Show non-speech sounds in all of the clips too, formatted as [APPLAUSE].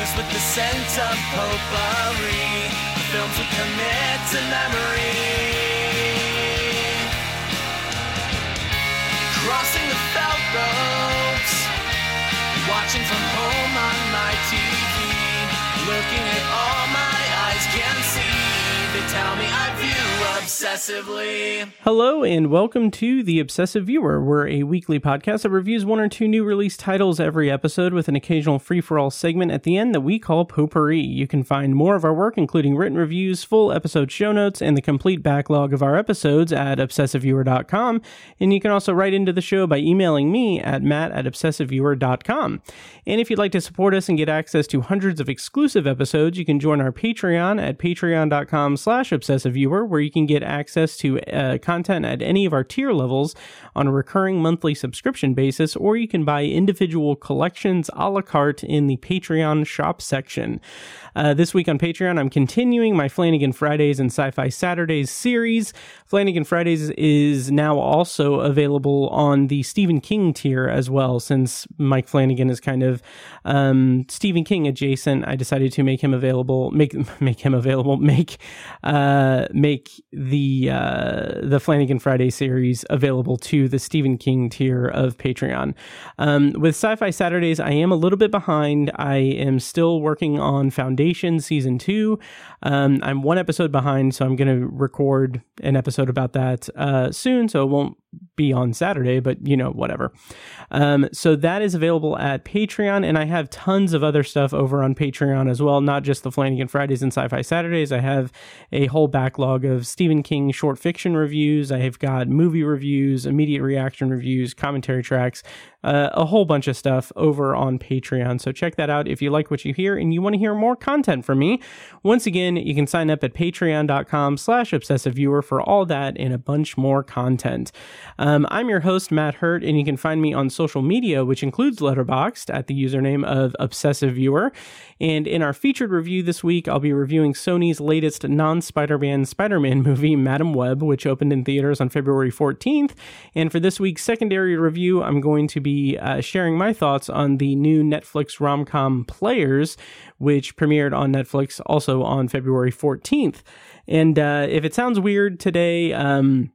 Infused with the scent of potpourri, the films we commit to memory. Crossing the felt ropes, watching from home on my TV, looking at all my eyes can see. Hello, and welcome to The Obsessive Viewer. We're a weekly podcast that reviews one or two new release titles every episode with an occasional free for all segment at the end that we call Potpourri. You can find more of our work, including written reviews, full episode show notes, and the complete backlog of our episodes at obsessiveviewer.com. And you can also write into the show by emailing me at matt at obsessiveviewer.com. And if you'd like to support us and get access to hundreds of exclusive episodes, you can join our Patreon at patreon.com slash obsessiveviewer, where you can get access to uh, content at any of our tier levels on a recurring monthly subscription basis, or you can buy individual collections a la carte in the Patreon shop section. Uh, this week on Patreon, I'm continuing my Flanagan Fridays and Sci Fi Saturdays series. Flanagan Fridays is now also available on the Stephen King tier as well, since Mike Flanagan is kind of um, Stephen King adjacent. I decided to make him available, make [LAUGHS] make him available, make uh, make the uh, the Flanagan Friday series available to the Stephen King tier of Patreon. Um, with Sci-Fi Saturdays, I am a little bit behind. I am still working on Foundation season two. Um, I'm one episode behind, so I'm going to record an episode about that uh, soon. So it won't be on Saturday, but you know, whatever. Um, so that is available at Patreon, and I have tons of other stuff over on Patreon as well, not just the Flanagan Fridays and Sci Fi Saturdays. I have a whole backlog of Stephen King short fiction reviews. I have got movie reviews, immediate reaction reviews, commentary tracks, uh, a whole bunch of stuff over on Patreon. So check that out if you like what you hear and you want to hear more content from me. Once again, you can sign up at patreon.com slash obsessive viewer for all that and a bunch more content. Um, I'm your host, Matt Hurt, and you can find me on social media, which includes Letterboxd at the username of Obsessive Viewer. And in our featured review this week, I'll be reviewing Sony's latest non Spider Man Spider Man movie, Madame Web, which opened in theaters on February 14th. And for this week's secondary review, I'm going to be uh, sharing my thoughts on the new Netflix rom com Players, which premiered on Netflix also on February 14th. And uh, if it sounds weird today, um,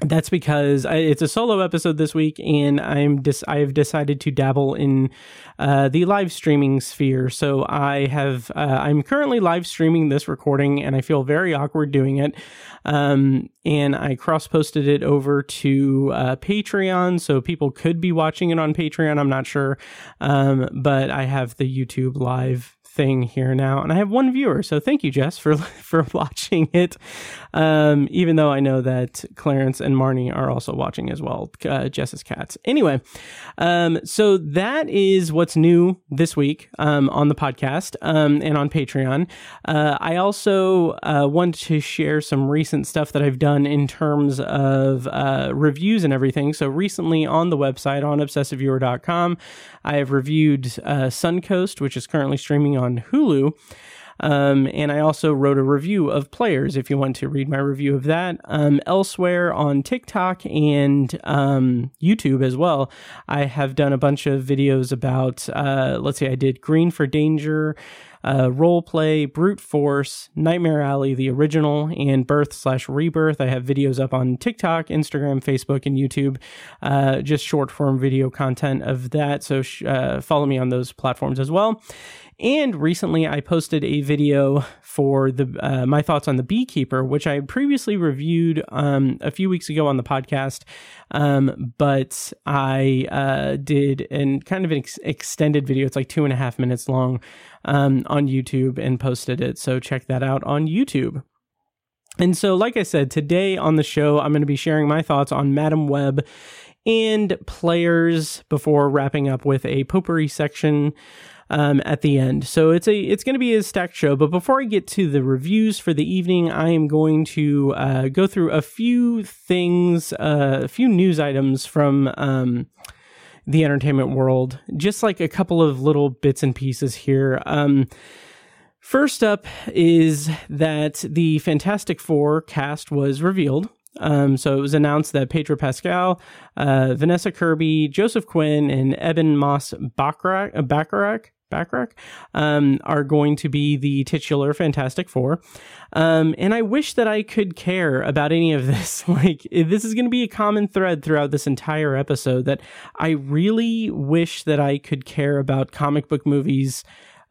that's because I, it's a solo episode this week, and I'm dis- I have decided to dabble in uh, the live streaming sphere. So I have uh, I'm currently live streaming this recording, and I feel very awkward doing it. Um, and I cross posted it over to uh, Patreon, so people could be watching it on Patreon. I'm not sure, um, but I have the YouTube live thing here now, and I have one viewer. So thank you, Jess, for [LAUGHS] for watching it. Um, even though I know that Clarence and Marnie are also watching as well, uh, Jess's cats. Anyway, um, so that is what's new this week um, on the podcast um, and on Patreon. Uh, I also uh, want to share some recent stuff that I've done in terms of uh, reviews and everything. So recently on the website on obsessiveviewer.com, I have reviewed uh, Suncoast, which is currently streaming on Hulu. Um, and I also wrote a review of players if you want to read my review of that. Um, elsewhere on TikTok and um, YouTube as well, I have done a bunch of videos about, uh, let's see, I did Green for Danger. Uh, role play, brute force, Nightmare Alley, the original, and birth slash rebirth. I have videos up on TikTok, Instagram, Facebook, and YouTube, uh, just short form video content of that. So sh- uh, follow me on those platforms as well. And recently, I posted a video for the uh, my thoughts on the Beekeeper, which I previously reviewed um, a few weeks ago on the podcast. Um, but I uh, did an kind of an ex- extended video. It's like two and a half minutes long um, on YouTube and posted it. So check that out on YouTube. And so, like I said, today on the show, I'm going to be sharing my thoughts on Madame Web and players before wrapping up with a potpourri section um, at the end. So it's a it's going to be a stacked show. But before I get to the reviews for the evening, I am going to uh, go through a few things, uh, a few news items from. Um, the entertainment world, just like a couple of little bits and pieces here. Um, first up is that the Fantastic Four cast was revealed. Um, so it was announced that Pedro Pascal, uh, Vanessa Kirby, Joseph Quinn, and Ebon Moss Bachrach, uh, Bacharach Backrack, um, are going to be the titular Fantastic Four. Um, and I wish that I could care about any of this. [LAUGHS] like, this is going to be a common thread throughout this entire episode that I really wish that I could care about comic book movies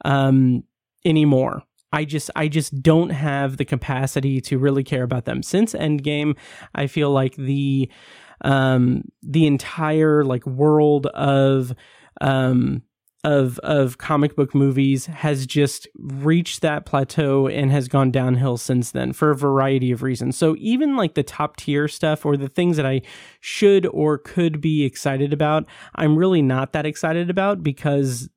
um, anymore. I just I just don't have the capacity to really care about them. Since Endgame, I feel like the um the entire like world of um of of comic book movies has just reached that plateau and has gone downhill since then for a variety of reasons. So even like the top tier stuff or the things that I should or could be excited about, I'm really not that excited about because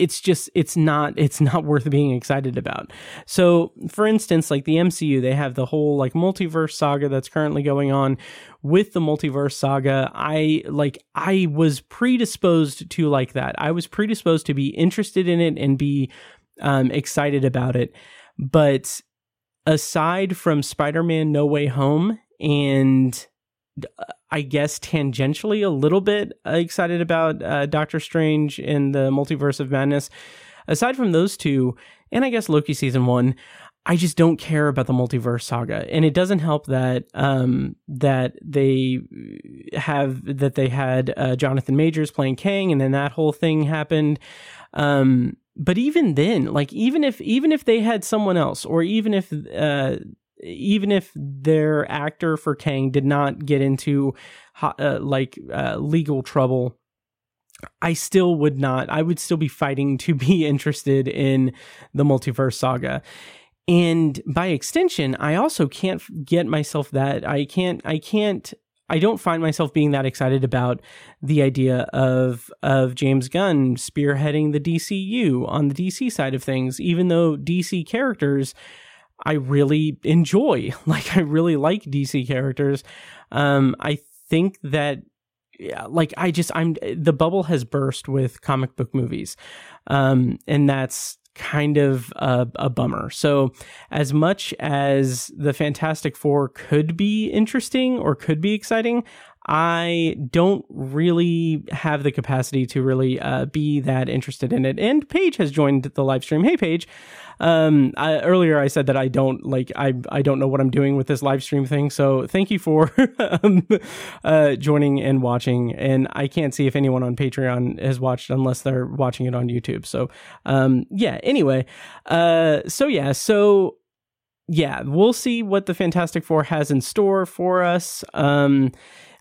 it's just it's not it's not worth being excited about. So, for instance, like the MCU, they have the whole like multiverse saga that's currently going on. With the multiverse saga, I like I was predisposed to like that. I was predisposed to be interested in it and be um, excited about it. But aside from Spider-Man No Way Home and I guess tangentially a little bit excited about uh, Doctor Strange in the Multiverse of Madness. Aside from those two, and I guess Loki season one, I just don't care about the multiverse saga, and it doesn't help that um, that they have that they had uh, Jonathan Majors playing Kang, and then that whole thing happened. Um, but even then, like even if even if they had someone else, or even if uh, even if their actor for Kang did not get into uh, like uh, legal trouble, I still would not. I would still be fighting to be [LAUGHS] interested in the multiverse saga. And by extension, I also can't get myself that I can't I can't I don't find myself being that excited about the idea of of James Gunn spearheading the DCU on the DC side of things, even though DC characters I really enjoy. [LAUGHS] Like I really like DC characters. Um, I think that yeah, like I just I'm the bubble has burst with comic book movies. Um, and that's kind of a, a, bummer. So, as much as the Fantastic Four could be interesting or could be exciting, I don't really have the capacity to really uh, be that interested in it. And Paige has joined the live stream. Hey, Paige. Um, I, earlier I said that I don't like I I don't know what I'm doing with this live stream thing. So thank you for [LAUGHS] um, uh, joining and watching. And I can't see if anyone on Patreon has watched unless they're watching it on YouTube. So um, yeah. Anyway, uh, so yeah, so yeah, we'll see what the Fantastic Four has in store for us. Um,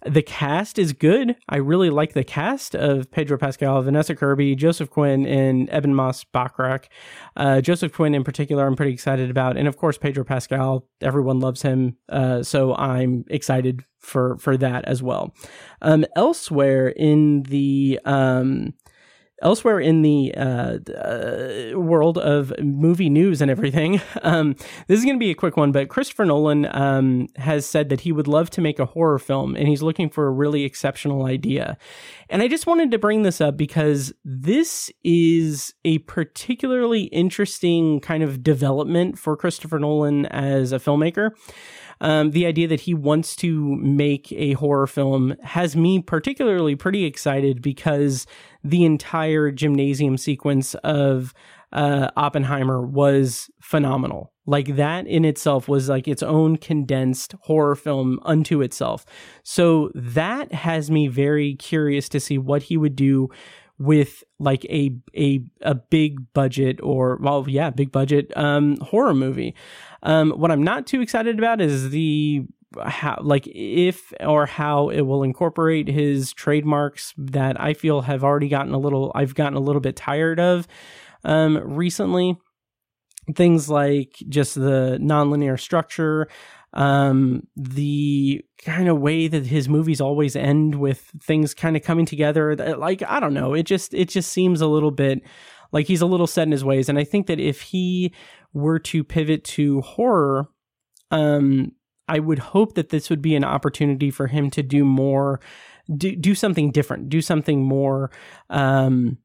the cast is good. I really like the cast of Pedro Pascal, Vanessa Kirby, Joseph Quinn, and Ebon Moss-Bachrach. Uh, Joseph Quinn, in particular, I'm pretty excited about, and of course Pedro Pascal. Everyone loves him, uh, so I'm excited for for that as well. Um, elsewhere in the um, elsewhere in the uh, uh, world of movie news and everything, [LAUGHS] um, this is going to be a quick one, but Christopher Nolan um, has said that he would love to make a horror film and he's looking for a really exceptional idea. And I just wanted to bring this up because this is a particularly interesting kind of development for Christopher Nolan as a filmmaker. Um, the idea that he wants to make a horror film has me particularly pretty excited because the entire gymnasium sequence of uh, Oppenheimer was phenomenal. Like that in itself was like its own condensed horror film unto itself. So that has me very curious to see what he would do with like a a a big budget or well yeah big budget um horror movie. Um what i'm not too excited about is the how like if or how it will incorporate his trademarks that i feel have already gotten a little i've gotten a little bit tired of um recently. Things like just the nonlinear structure um, the kind of way that his movies always end with things kind of coming together like i don't know it just it just seems a little bit like he's a little set in his ways. And i think that if he were to pivot to horror um i would hope that this would be an opportunity for him to do more do, do something different do something more um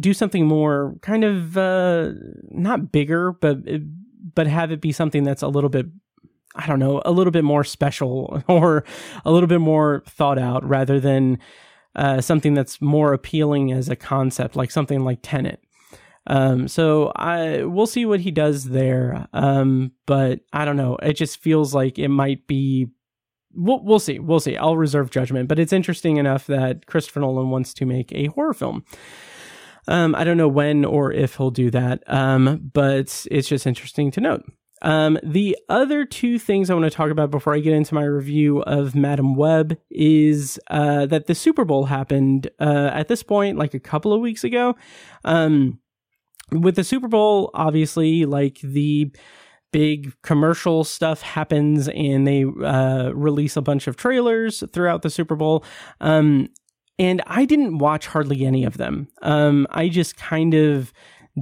do something more kind of uh not bigger but but have it be something that's a little bit I don't know, a little bit more special [LAUGHS] or a little bit more thought out rather than uh, something that's more appealing as a concept, like something like Tenet. Um, so I we'll see what he does there. Um, but I don't know. It just feels like it might be. We'll, we'll see. We'll see. I'll reserve judgment. But it's interesting enough that Christopher Nolan wants to make a horror film. Um, I don't know when or if he'll do that. Um, but it's just interesting to note. Um, the other two things I want to talk about before I get into my review of Madame Web is uh, that the Super Bowl happened uh, at this point, like a couple of weeks ago. Um, with the Super Bowl, obviously, like the big commercial stuff happens and they uh, release a bunch of trailers throughout the Super Bowl. Um, and I didn't watch hardly any of them. Um, I just kind of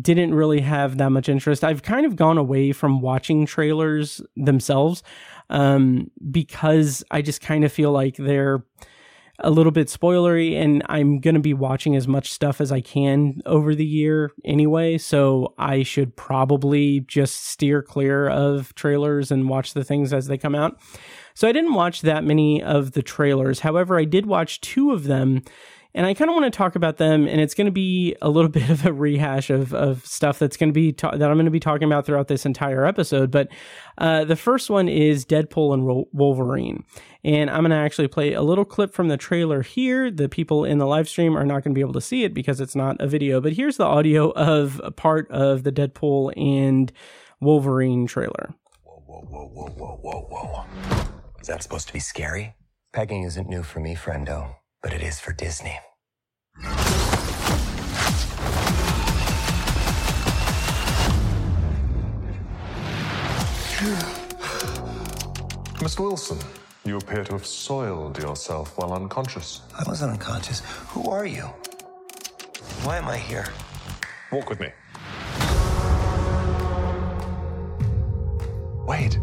didn't really have that much interest. I've kind of gone away from watching trailers themselves um, because I just kind of feel like they're a little bit spoilery and I'm going to be watching as much stuff as I can over the year anyway. So I should probably just steer clear of trailers and watch the things as they come out. So I didn't watch that many of the trailers. However, I did watch two of them and I kind of want to talk about them, and it's going to be a little [LAUGHS] bit of a rehash of, of stuff that's going to be ta- that I'm going to be talking about throughout this entire episode. But uh, the first one is Deadpool and Ro- Wolverine, and I'm going to actually play a little clip from the trailer here. The people in the live stream are not going to be able to see it because it's not a video, but here's the audio of a part of the Deadpool and Wolverine trailer. Whoa, whoa, whoa, whoa, whoa, whoa, whoa. Is that supposed to be scary? Pegging isn't new for me, friendo but it is for Disney. Mr. Wilson, you appear to have soiled yourself while unconscious. I wasn't unconscious. Who are you? Why am I here? Walk with me. Wait.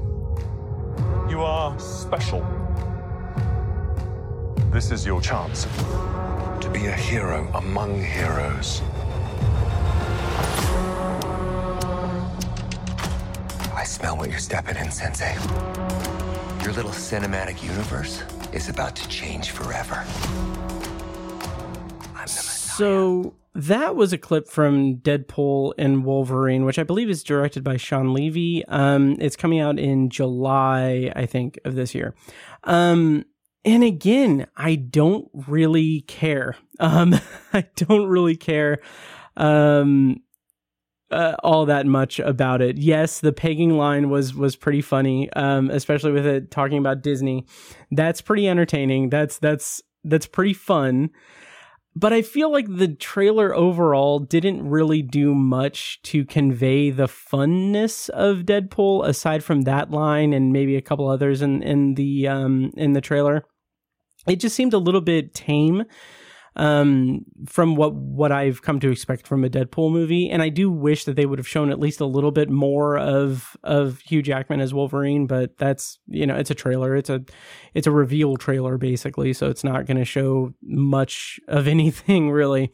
You are special. This is your chance to be a hero among heroes. I smell what you're stepping in, Sensei. Your little cinematic universe is about to change forever. So that was a clip from Deadpool and Wolverine, which I believe is directed by Shawn Levy. Um, it's coming out in July, I think, of this year. Um, and again, I don't really care. Um, [LAUGHS] I don't really care um, uh, all that much about it. Yes, the pegging line was was pretty funny, um, especially with it talking about Disney. That's pretty entertaining. That's that's that's pretty fun. But I feel like the trailer overall didn't really do much to convey the funness of Deadpool, aside from that line and maybe a couple others in in the um, in the trailer it just seemed a little bit tame um, from what what I've come to expect from a Deadpool movie, and I do wish that they would have shown at least a little bit more of of Hugh Jackman as Wolverine. But that's you know it's a trailer, it's a it's a reveal trailer basically, so it's not going to show much of [LAUGHS] anything really.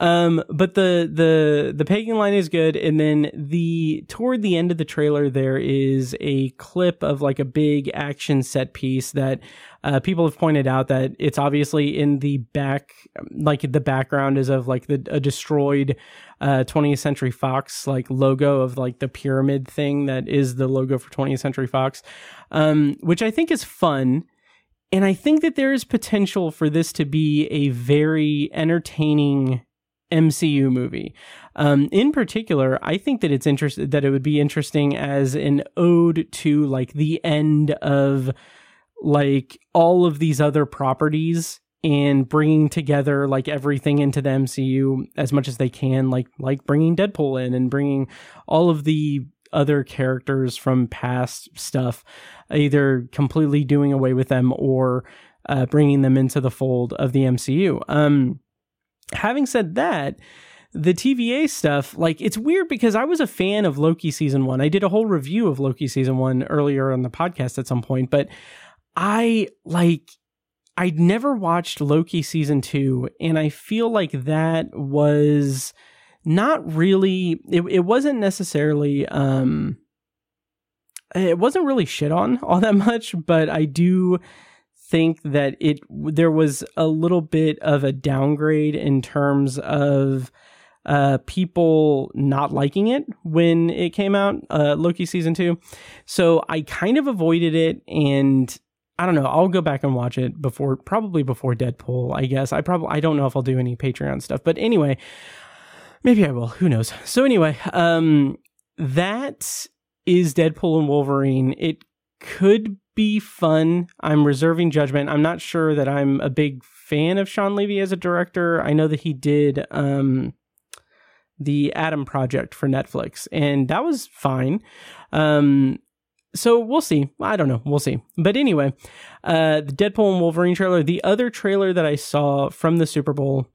Um, but the the the pegging line is good, and then the toward the end of the trailer there is a clip of like a big action set piece that uh, people have pointed out that it's obviously in the back, like the background is of like the a destroyed uh, 20th Century Fox like logo of like the pyramid thing that is the logo for 20th Century Fox, um, which I think is fun. And I think that there is potential for this to be a very entertaining MCU movie. Um, in particular, I think that it's interesting that it would be interesting as an ode to like the end of like all of these other properties and bringing together like everything into the MCU as much as they can, like like bringing Deadpool in and bringing all of the other characters from past stuff, either completely doing away with them or uh, bringing them into the fold of the MCU. Um, having said that, the TVA stuff, like it's weird because I was a fan of Loki season one. I did a whole review of Loki season one earlier on the podcast at some point, but I like I'd never watched Loki season two, and I feel like that was not really it, it wasn't necessarily um it wasn't really shit on all that [LAUGHS] much, but I do think that it there was a little bit of a downgrade in terms of uh, people not liking it when it came out, uh, Loki season two. So I kind of avoided it, and I don't know. I'll go back and watch it before, probably before Deadpool. I guess I probably I don't know if I'll do any Patreon stuff, but anyway, maybe I will. Who knows? So anyway, um, that is Deadpool and Wolverine. It could be fun. I'm reserving judgment. I'm not sure that I'm a big fan of Shawn Levy as a director. I know that he did um, the Adam Project for Netflix, and that was fine. Um, so we'll see. I don't know. We'll see. But anyway, uh, the Deadpool and Wolverine trailer. The other trailer that I saw from the Super Bowl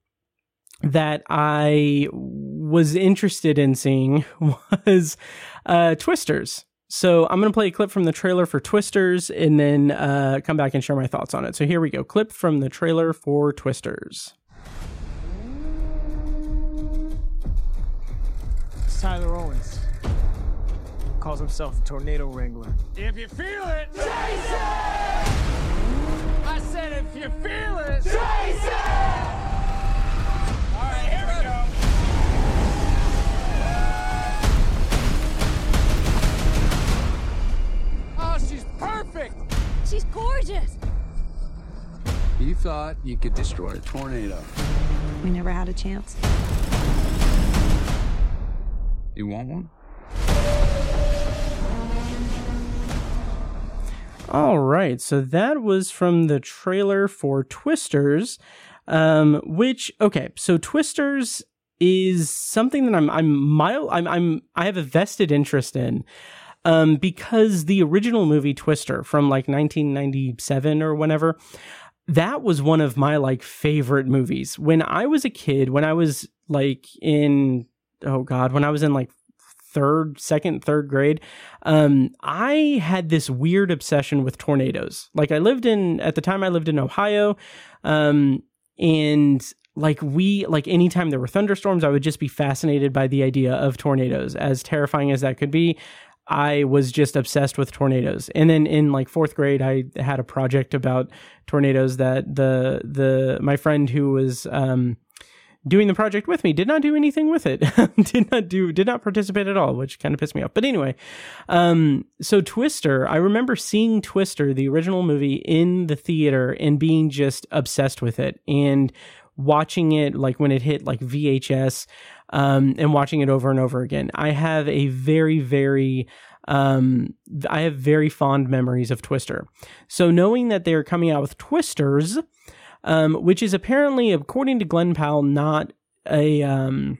that I was interested in seeing [LAUGHS] was uh, Twisters. So I'm going to play a clip from the trailer for Twisters and then uh, come back and share my thoughts on it. So here we go. Clip from the trailer for Twisters. It's Tyler Owens. Calls himself a tornado wrangler. If you feel it, chase it! I said if you feel it, chase perfect! She's gorgeous. You thought you could destroy a tornado. We never had a chance. You want one? All right, so that was from the trailer for Twisters, um, which okay, so Twisters is something that I'm I'm mild I'm I'm I have a vested interest in. Um, because the original movie Twister from like 1997 or whenever, that was one of my like favorite movies. When I was a kid, when I was like in oh god, when I was in like third, second, third grade, um, I had this weird obsession with tornadoes. Like I lived in at the time I lived in Ohio, um, and like we like anytime there were thunderstorms, I would just be fascinated by the idea of tornadoes, as terrifying as that could be. I was just obsessed with tornadoes. And then in like fourth grade, I had a project about tornadoes that the the my friend who was um, doing the project with me did not do anything with it. [LAUGHS] did not do did not participate at all, which kind of pissed me off. But anyway, um, so Twister, I remember seeing Twister, the original movie, in the theater and being just obsessed with it and watching it like when it hit like VHS um, and watching it over and over again. I have a very, very um, I have very fond memories of Twister. So knowing that they're coming out with Twisters, um, which is apparently, according to Glen Powell, not a um,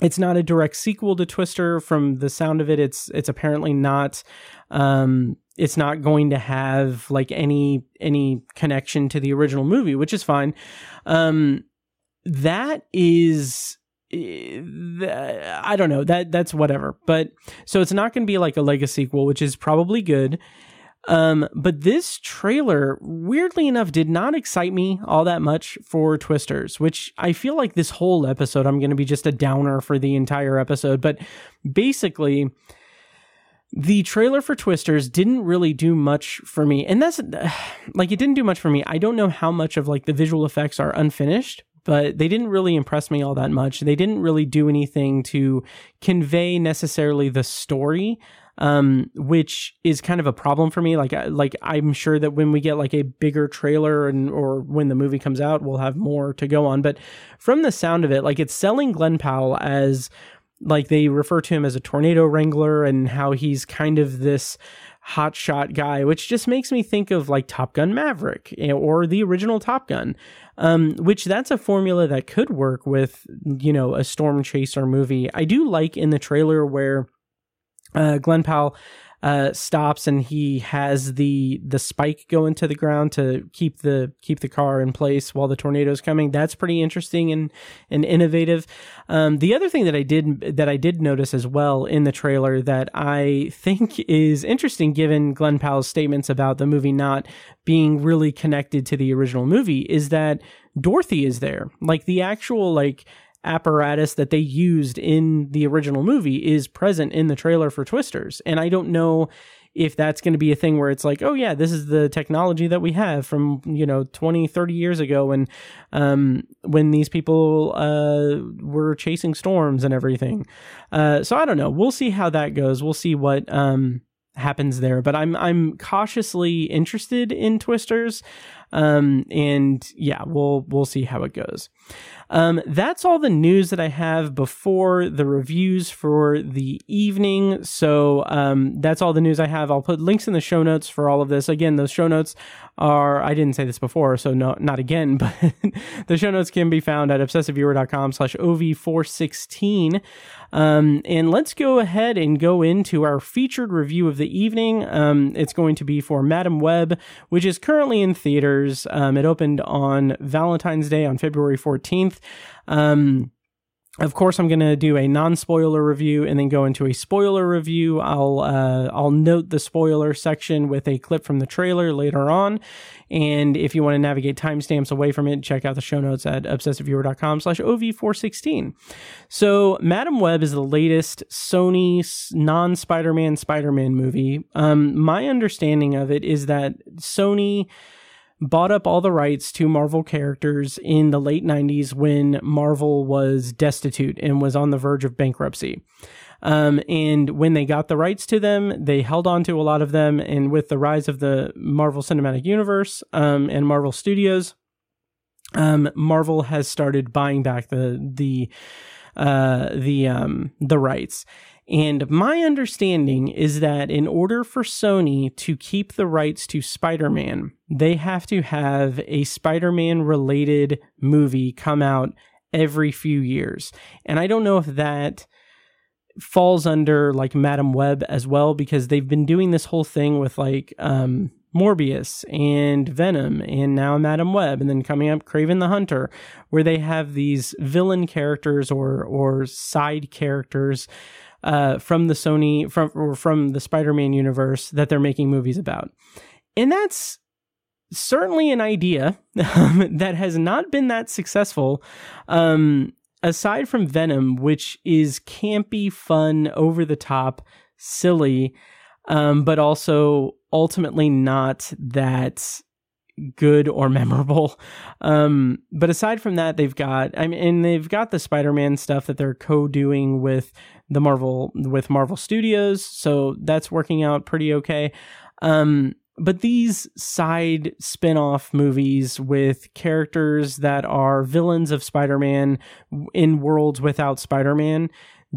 it's not a direct sequel to Twister. From the sound of it, it's it's apparently not um, it's not going to have like any any connection to the original movie, which is fine. Um, that is I don't know that that's whatever. But so it's not going to be like a legacy sequel, which is probably good. Um, but this trailer, weirdly enough, did not excite me all that much for Twisters, which I feel like this whole episode I'm going to be just a downer for the entire episode. But basically, the trailer for Twisters didn't really do much for me. And that's [SIGHS] like, it didn't do much for me. I don't know how much of like the visual effects are unfinished, but they didn't really impress me all that much. They didn't really do anything to convey necessarily the story. Um, which is kind of a problem for me. Like, like I'm sure that when we get like a bigger trailer and or when the movie comes out, we'll have more to go on. But from the sound of it, like it's selling Glen Powell as like they refer to him as a tornado wrangler and how he's kind of this hotshot guy, which just makes me think of like Top Gun Maverick or the original Top Gun. Um, which that's a formula that could work with, you know, a storm chaser movie. I do like in the trailer where uh, Glen Powell uh, stops and he has the the spike go into the ground to keep the keep the car in place while the tornado's coming. That's pretty interesting and and innovative. Um, the other thing that I did that I did notice as well in the trailer that I think is interesting, given Glen Powell's statements about the movie not being really connected to the original movie, is that Dorothy is there, like the actual like apparatus that they used in the original movie is present in the trailer for Twisters. And I don't know if that's going to be a thing where it's like, oh yeah, this is the technology that we have from, you know, 20, 30 years ago when, um, when these people, uh, were chasing storms and everything. Uh, so I don't know. We'll see how that goes. We'll see what, um, happens there, but I'm, I'm cautiously interested in Twisters. Um, and yeah, we'll, we'll see how it goes. Um, that's all the news that I have before the reviews for the evening. So um, that's all the news I have. I'll put links in the show notes for all of this. Again, those show notes are, I didn't say this before, so no, not again, [LAUGHS] but the show notes can be found at obsessiveviewer.com slash OV416. Um, and let's go ahead and go into our featured review of the evening. Um, it's going to be for Madame Web, which is currently in theaters. Um, it opened on Valentine's Day on February 14th. Um, of course, I'm going to do a non-spoiler review and then go into a spoiler review. I'll uh, I'll note the spoiler section with a clip from the trailer later on. And if you want to navigate timestamps away from it, check out the show notes at obsessiveviewer.com slash OV416. So, Madame Web is the latest Sony non-Spider-Man Spider-Man movie. Um, my understanding of it is that Sony bought up all the rights to Marvel characters in the late 90s when Marvel was destitute and was on the verge of bankruptcy. Um, and when they got the rights to them, they held on to a lot of them. And with the rise of the Marvel Cinematic Universe um, and Marvel Studios, um, Marvel has started buying back the the uh, the um, the rights. And my understanding is that in order for Sony to keep the rights to Spider Man, they have to have a Spider Man related movie come out every few years. And I don't know if that falls under like Madame Web as well, because they've been doing this whole thing with like um, Morbius and Venom and now Madame Web and then coming up Kraven the Hunter, where they have these villain characters or or side characters uh, from the Sony from or from the Spider-Man universe that they're making movies about, and that's certainly an idea um, [LAUGHS] that has not been that successful. Um, aside from Venom, which is campy, fun, over the top, silly, um, but also ultimately not that good or memorable. Um, but aside from that, they've got I mean, and they've got the Spider-Man stuff that they're co-doing with the Marvel with Marvel Studios, so that's working out pretty okay. Um, but these side spin-off movies with characters that are villains of Spider-Man in worlds without Spider-Man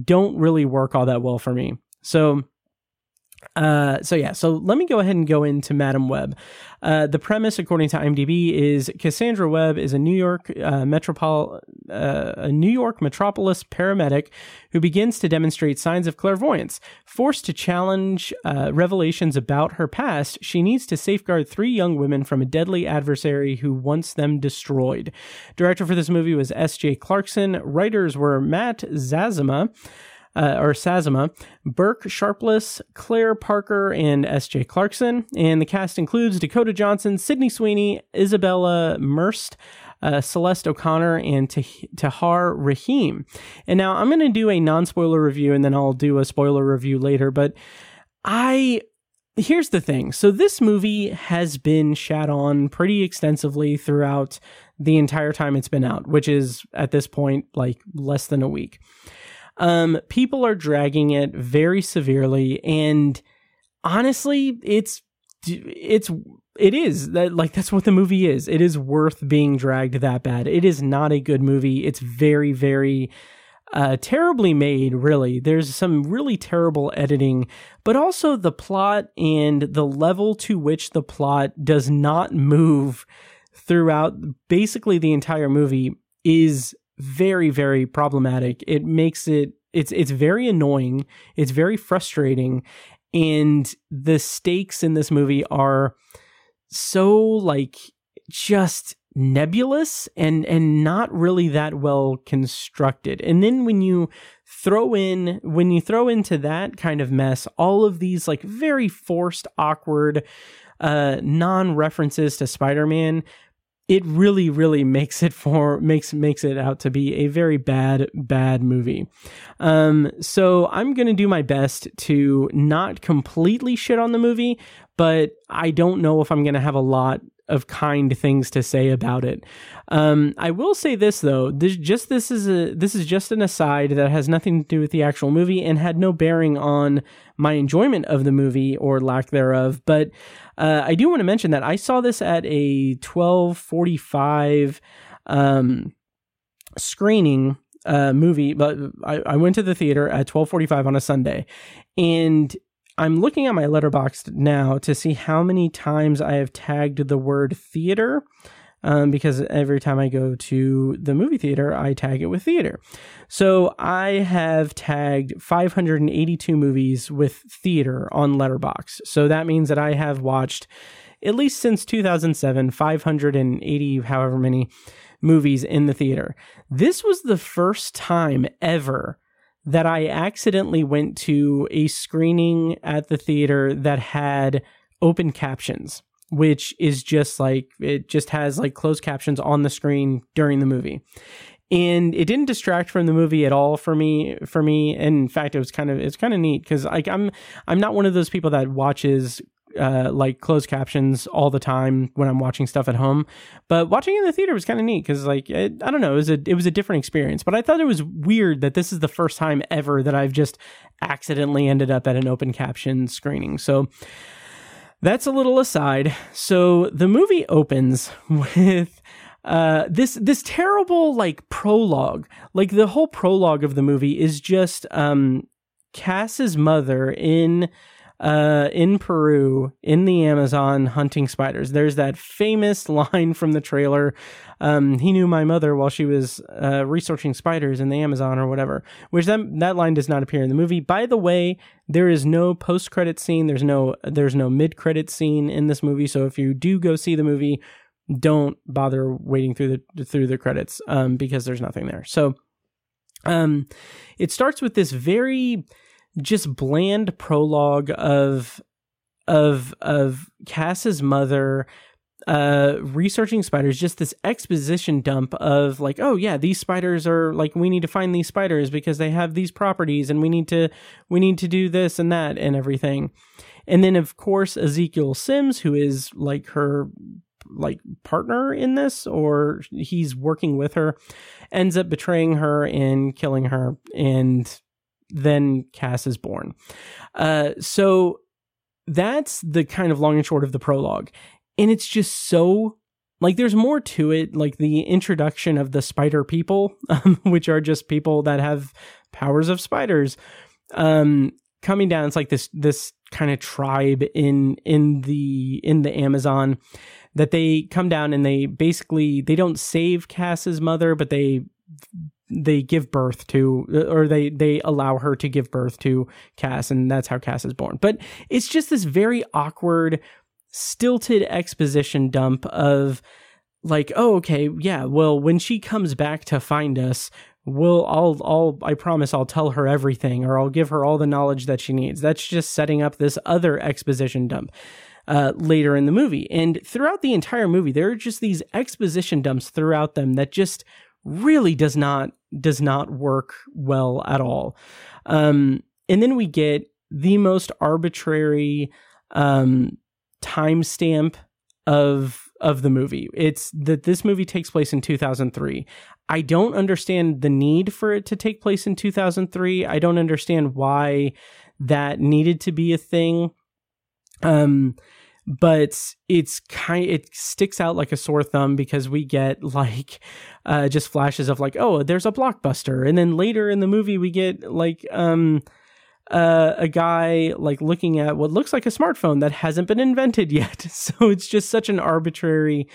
don't really work all that well for me. So uh, so yeah, so let me go ahead and go into Madame Web. Uh, the premise, according to IMDb, is Cassandra Webb is a New York uh, metropol uh, a New York metropolis paramedic who begins to demonstrate signs of clairvoyance. Forced to challenge uh, revelations about her past, she needs to safeguard three young women from a deadly adversary who wants them destroyed. Director for this movie was S.J. Clarkson. Writers were Matt Zazima uh, or Sazima, Burke Sharpless, Claire Parker, and S.J. Clarkson. And the cast includes Dakota Johnson, Sydney Sweeney, Isabela Merced, uh, Celeste O'Connor, and Tahar Rahim. And now I'm going to do a non spoiler review and then I'll do a spoiler review later. But I. Here's the thing. So, this movie has been shat on pretty extensively throughout the entire time it's been out, which is at this point like less than a week. Um, people are dragging it very severely, and honestly, it's it's it is that like that's what the movie is. It is worth being dragged that bad. It is not a good movie. It's very very uh, terribly made, really. There's some really terrible editing, but also the plot and the level to which the plot does not move throughout basically the entire movie is very very problematic. It makes it it's it's very annoying. It's very frustrating and the stakes in this movie are so like just nebulous and and not really that well constructed. And then when you throw in when you throw into that kind of mess all of these like very forced awkward uh non references to Spider-Man it really really makes it for makes makes it out to be a very bad bad movie um so i'm gonna do my best to not completely shit on the movie but i don't know if i'm gonna have a lot of kind things to say about it. Um, I will say this though, this just this is a this is just an aside that has nothing to do with the actual movie and had no bearing on my enjoyment of the movie or lack thereof. But uh, I do want to mention that I saw this at a twelve forty five um, screening uh, movie, but I, I went to the theater at twelve forty five on a Sunday, and I'm looking at my Letterboxd now to see how many times I have tagged the word theater. Um, because every time I go to the movie theater, I tag it with theater. So I have tagged 582 movies with theater on Letterboxd. So that means that I have watched, at least since 2007, 580, however many movies in the theater. This was the first time ever that I accidentally went to a screening at the theater that had open captions, which is just like it just has like closed captions on the screen during the movie. And it didn't distract from the movie at all for me. For me, and in fact, it was kind of it's kind of neat because like I'm I'm not one of those people that watches uh, like closed captions all the time when I'm watching stuff at home. But watching in the theater was kind of neat because, like, it, I don't know, it was a it was a different experience. But I thought it was weird that this is the first time ever that I've just accidentally ended up at an open caption screening. So that's a little aside. So the movie opens [LAUGHS] with uh this this terrible like prologue like the whole prologue of the movie is just um cass's mother in uh, in Peru, in the Amazon, hunting spiders. There's that famous [LAUGHS] line from the trailer. Um, he knew my mother while she was uh, researching spiders in the Amazon or whatever. Which that that line does not appear in the movie. By the way, there is no post credit scene. There's no there's no mid credit scene in this movie. So if you do go see the movie, don't bother waiting through the through the credits um, because there's nothing there. So um, it starts with this very just bland prologue of of of Cass's mother uh researching spiders just this exposition dump of like oh yeah these spiders are like we need to find these spiders because they have these properties and we need to we need to do this and that and everything. And then of course Ezekiel Sims who is like her like partner in this or he's working with her ends up betraying her and killing her. And then Cass is born. Uh, so that's the kind of long and short of the prologue. And it's just so like there's more to it like the introduction of the spider people [LAUGHS] um, which are just people that have powers of spiders um coming down it's like this this kind of tribe in in the in the amazon that they come down and they basically they don't save cass's mother but they they give birth to or they they allow her to give birth to Cass and that's how Cass is born. But it's just this very awkward stilted exposition dump of like oh okay yeah well when she comes back to find us we'll I'll I'll I promise I'll tell her everything or I'll give her all the knowledge that she needs. That's just setting up this other exposition dump. Uh, later in the movie. And throughout the entire movie, there are just these exposition dumps throughout them that just really does not does not work well at all. Um, and then we get the most arbitrary um, timestamp of of the movie. It's that this movie takes place in 2003. I don't understand the need for it to take place in 2003. I don't understand why that needed to be a thing. Um but it's kind it sticks out like a sore thumb because we get [LAUGHS] like uh just flashes of like oh there's a blockbuster. And then later in the movie we get like um uh, a guy like looking at what looks like a smartphone that hasn't been invented [LAUGHS] yet. [LAUGHS] So it's just such an arbitrary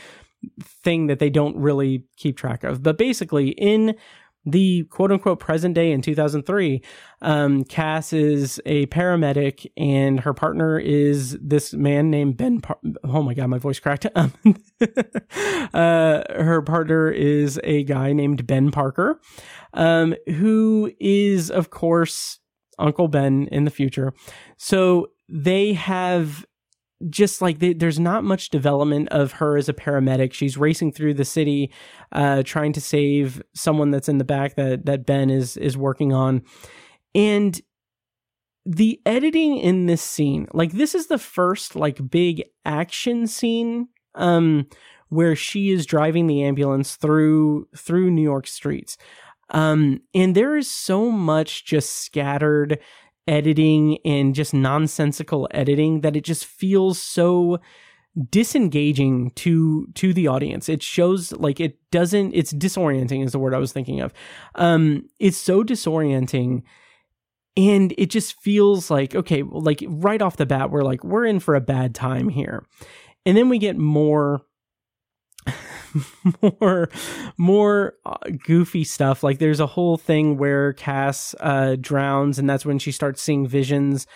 thing that they don't really keep track of. But basically in the quote unquote present day in 2003, um, Cass is a paramedic and her partner is this man named Ben. Par- oh my God, my voice cracked. [LAUGHS] Um, uh, her partner is a guy named Ben Parker, um, who is, of course, Uncle Ben in the future. So they have just like the, there's not much development of her as a paramedic. She's racing through the city, uh, trying to save someone that's in the back that that Ben is is working on, and the editing in this scene, like this is the first like big action scene, um, where she is driving the ambulance through through New York streets, um, and there is so much just scattered editing and just nonsensical editing that it just feels so disengaging to to the audience. It shows like it doesn't it's disorienting is the word i was thinking of. Um it's so disorienting and it just feels like okay like right off the bat we're like we're in for a bad time here. And then we get more [LAUGHS] more more uh, goofy stuff. Like there's a whole thing where cass uh, drowns and that's when she starts seeing visions.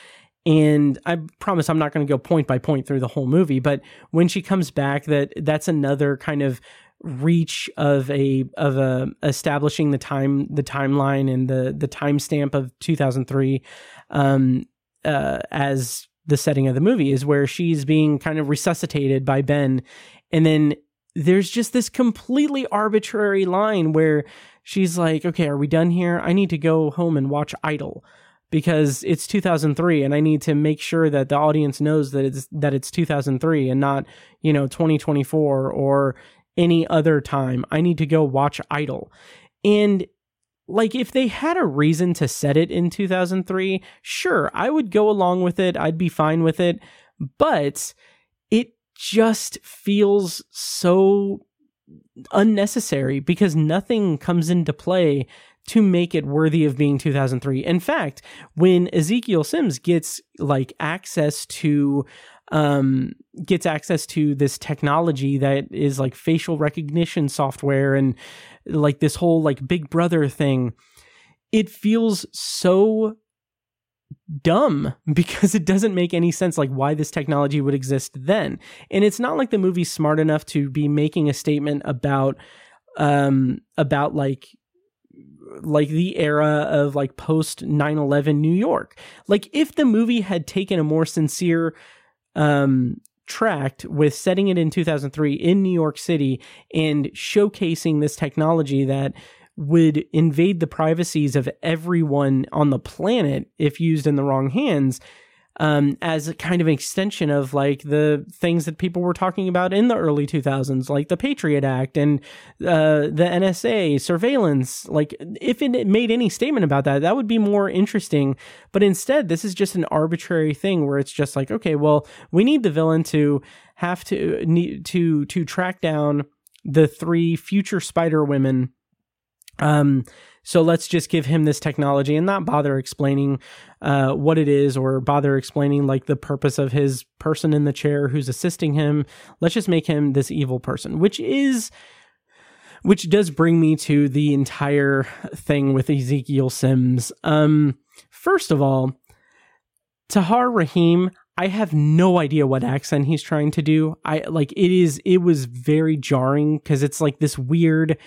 And i promise i'm not going to go point by point through the whole movie but when she comes back that that's another kind of reach of a of a establishing the time the timeline and the the timestamp of 2003 um uh as the setting of the movie is where she's being kind of resuscitated by Ben. And then there's just this completely arbitrary line where she's like, okay, are we done here? I need to go home and watch Idol because it's 2003 and I need to make sure that the audience knows that it's that it's 2003 and not, you know, 2024 or any other time. I need to go watch Idol. And like if they had a reason to set it in 2003, sure, I would go along with it. I'd be fine with it. But just feels so unnecessary because nothing comes into play to make it worthy of being 2003. In fact, when Ezekiel Sims gets like access to um gets access to this technology that is like facial recognition software and like this whole like big brother thing it feels so dumb [LAUGHS] because it doesn't make any sense like why this technology would exist then. And it's not like the movie's smart enough to be making a statement about um about like like the era of like post 9/11 New York. Like if the movie had taken a more sincere um tract with setting it in 2003 in New York City and showcasing this technology that would invade the privacies of everyone on the planet if used in the wrong hands um, as a kind of extension of like the things that people were talking about in the early 2000s, like the Patriot Act and uh, the NSA surveillance. Like, if it made any statement about that, that would be more interesting. But instead, this is just an arbitrary thing where it's just like, okay, well, we need the villain to have to need to to track down the three future Spider Women um, so let's just give him this technology and not bother explaining uh, what it is or bother explaining like the purpose of his person in the chair who's assisting him. Let's just make him this evil person, which is which does bring me to the entire thing with Ezekiel Sims. Um, first of all, Tahar Rahim, I have no idea what accent he's trying to do. I like it is it was very jarring because it's like this weird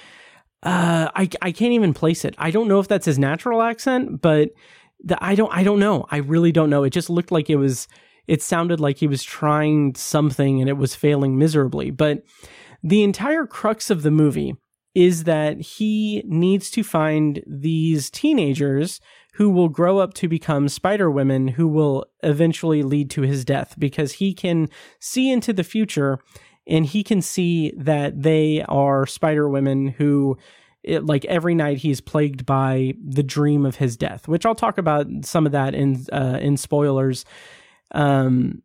uh, I I can't even place it. I don't know if that's his natural accent, but the, I don't I don't know. I really don't know. It just looked like it was. It sounded like he was trying something and it was failing miserably. But the entire crux of the movie is that he needs to find these teenagers who will grow up to become spider women who will eventually lead to his death because he can see into the future and he can see that they are spider women who it, like every night he's plagued by the dream of his death which i'll talk about some of that in uh, in spoilers um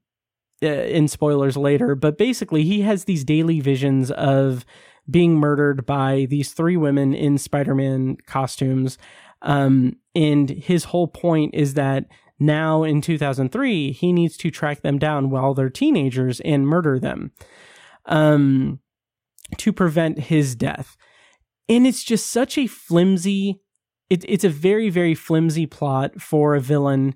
uh, in spoilers later. But basically he has these daily visions of being murdered by these three women in spider-man costumes um and his whole point is that now in 2003 he needs to track them down while they're teenagers and murder them um, to prevent his death. And it's just such a flimsy, it, it's a very, very flimsy plot for a villain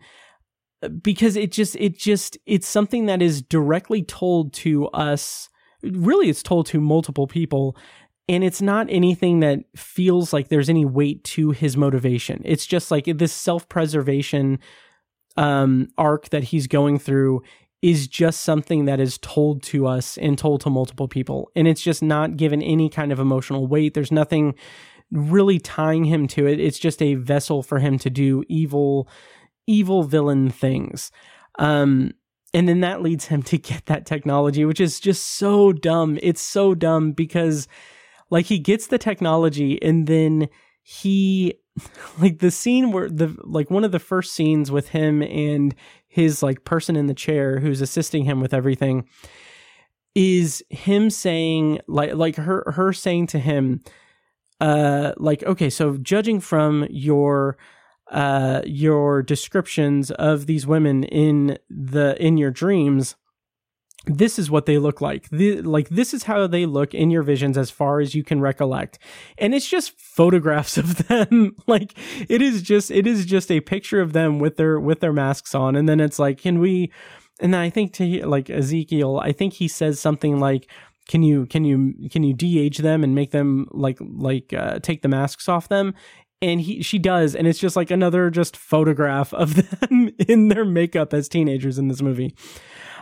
because it just, it just, it's something that is directly told to us. Really, it's told to multiple people and it's not anything that feels like there's any weight to his motivation. It's just like this self preservation um, arc that he's going through is just something that is told to us and told to multiple people. And it's just not given any kind of emotional weight. There's nothing really tying him to it. It's just a vessel for him to do evil, evil villain things. Um, and then that leads him to get that technology, which is just so dumb. It's so dumb because, like, he gets the technology and then he, [LAUGHS] like, the scene where the, like, one of the first scenes with him and his, like, person in the chair who's assisting him with everything is him saying, like, like her, her saying to him, uh, like, okay, so judging from your, uh, your descriptions of these women in the in your dreams this is what they look like. The, like this is how they look in your visions as far as you can recollect. And it's just photographs [LAUGHS] of them. Like it is just it is just a picture of them with their with their masks on. And then it's like can we and then i think to like ezekiel i think he says something like can you can you can you de-age them and make them like like uh, take the masks off them? And he she does. And it's just like another just photograph of [LAUGHS] them in their makeup as teenagers in this movie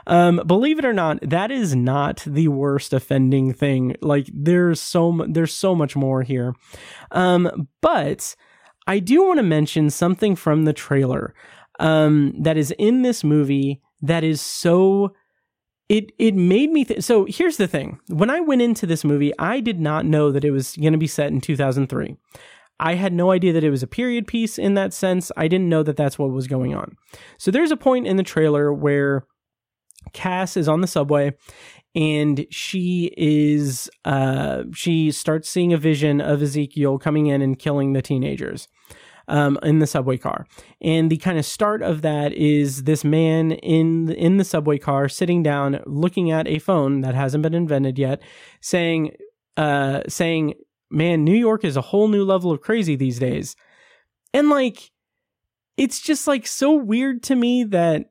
um, believe it or not that is not the worst offending thing like there's so there's so much more here um, but i do want to mention something from the trailer um, that is in this movie that is so it it made me th- so here's the thing when i went into this movie i did not know that it was going to be set in 2003 I had no idea that it was a period piece in that sense. I didn't know that that's what was going on. So there's a point in the trailer where Cass is on the subway and she is uh she starts seeing a vision of Ezekiel coming in and killing the teenagers. Um, in the subway car. And the kind of start of that is this man in in the subway car sitting down, looking at a phone that hasn't been invented yet, saying, uh, saying, man, New York is a whole new level of crazy these days. And like, it's just like so weird to me that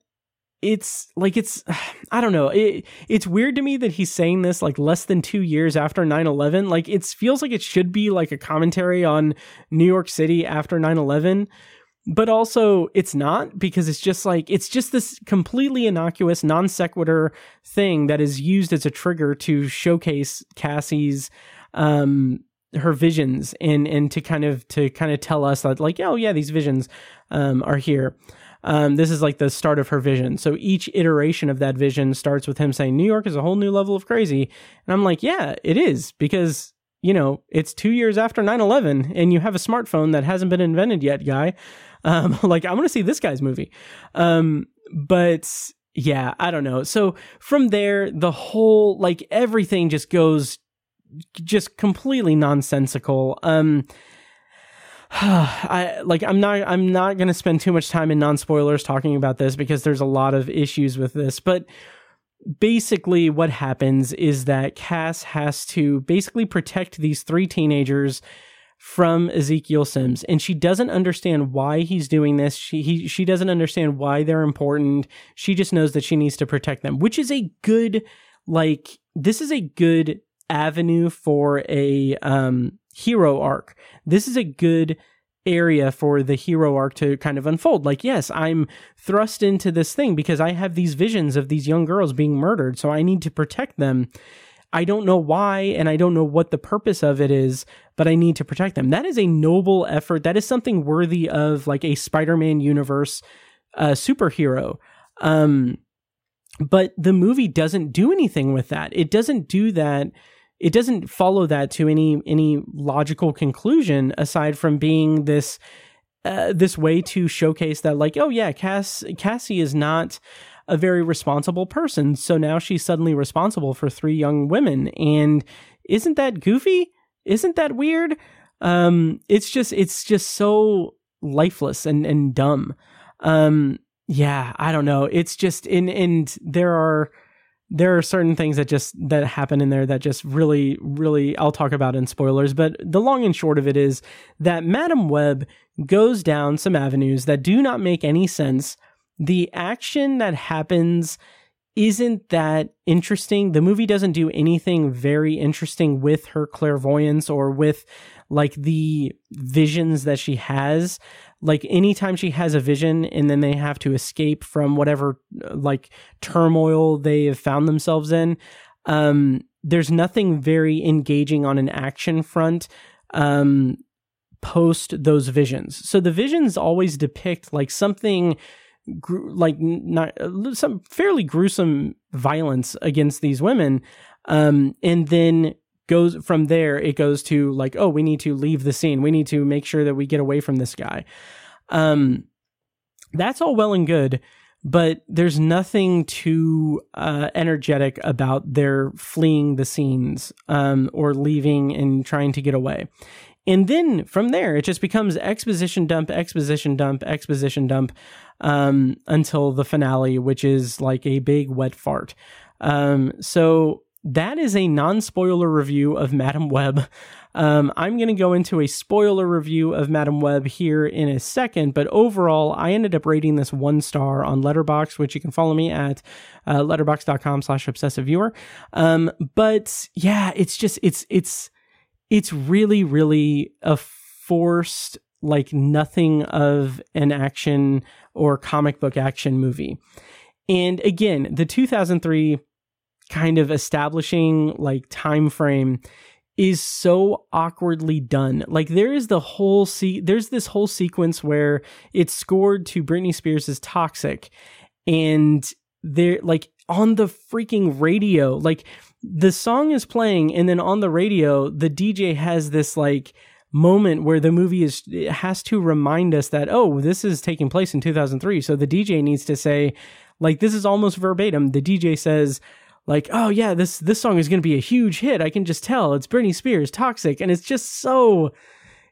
it's like it's [SIGHS] i don't know. It, it's weird to me that he's saying this like less than two years after 9-11 like it feels like it should be like a commentary on new york city after 9-11 but also it's not because it's just like it's just this completely innocuous non sequitur thing that is used as a trigger to showcase cassie's um her visions and and to kind of to kind of tell us that like oh yeah these visions um, are here um, this is like the start of her vision. So each iteration of that vision starts with him saying new york is a whole new level of crazy. And i'm like yeah it is because you know it's two years after 9-11 and you have a smartphone that hasn't been invented yet guy. [LAUGHS] Um, like i want to see this guy's movie. Um, but yeah i don't know. So from there the whole like everything just goes just completely nonsensical. Um, [SIGHS] I like I'm not I'm not going to spend too much time in non-spoilers talking about this because there's a lot of issues with this, but basically what happens is that Cass has to basically protect these three teenagers from Ezekiel Sims and she doesn't understand why he's doing this. She he, she doesn't understand why they're important. She just knows that she needs to protect them, which is a good like this is a good avenue for a um, hero arc. This is a good area for the hero arc to kind of unfold. Like, yes, I'm thrust into this thing because I have these visions of these young girls being murdered, so I need to protect them. I don't know why and I don't know what the purpose of it is, but I need to protect them. That is a noble effort. That is something worthy of like a Spider-Man universe uh, superhero. Um, but the movie doesn't do anything with that. It doesn't do that it doesn't follow that to any any logical conclusion aside from being this uh, this way to showcase that like oh yeah Cass Cassie is not a very responsible person. So now she's suddenly responsible for three young women. And isn't that goofy? Isn't that weird? Um it's just it's just so lifeless and and dumb. Um yeah i don't know. It's just in and there are there are certain things that just that happen in there that just really really I'll talk about in spoilers but the long and short of it is that Madame Web goes down some avenues that do not make any sense the action that happens isn't that interesting. The movie doesn't do anything very interesting with her clairvoyance or with like the visions that she has. Like anytime she has a vision and then they have to escape from whatever like turmoil they have found themselves in, um, there's nothing very engaging on an action front. Um, post those visions. So the visions always depict like something gr- like not some fairly gruesome violence against these women um and then goes from there it goes to like oh we need to leave the scene we need to make sure that we get away from this guy um that's all well and good but there's nothing too uh, energetic about their fleeing the scenes um, or leaving and trying to get away. And then from there, it just becomes exposition dump, exposition dump, exposition dump um, until the finale, which is like a big wet fart. Um, so that is a non spoiler review of Madame Web. Um, I'm going to go into a spoiler review of Madame Web here in a second, but overall, I ended up rating this one star on Letterboxd, which you can follow me at uh, letterboxd.com slash obsessive viewer. Um, but yeah, it's just, it's, it's, it's really, really a forced, like nothing of an action or comic book action movie. And again, the 2003 kind of establishing like time frame is so awkwardly done. Like there is the whole se- there's this whole sequence where it's scored to Britney Spears' Toxic and they're like on the freaking radio. Like the song is playing and then on the radio the DJ has this like moment where the movie is has to remind us that oh this is taking place in 2003 so the DJ needs to say like this is almost verbatim the DJ says like oh yeah this this song is going to be a huge hit I can just tell it's Britney Spears toxic and it's just so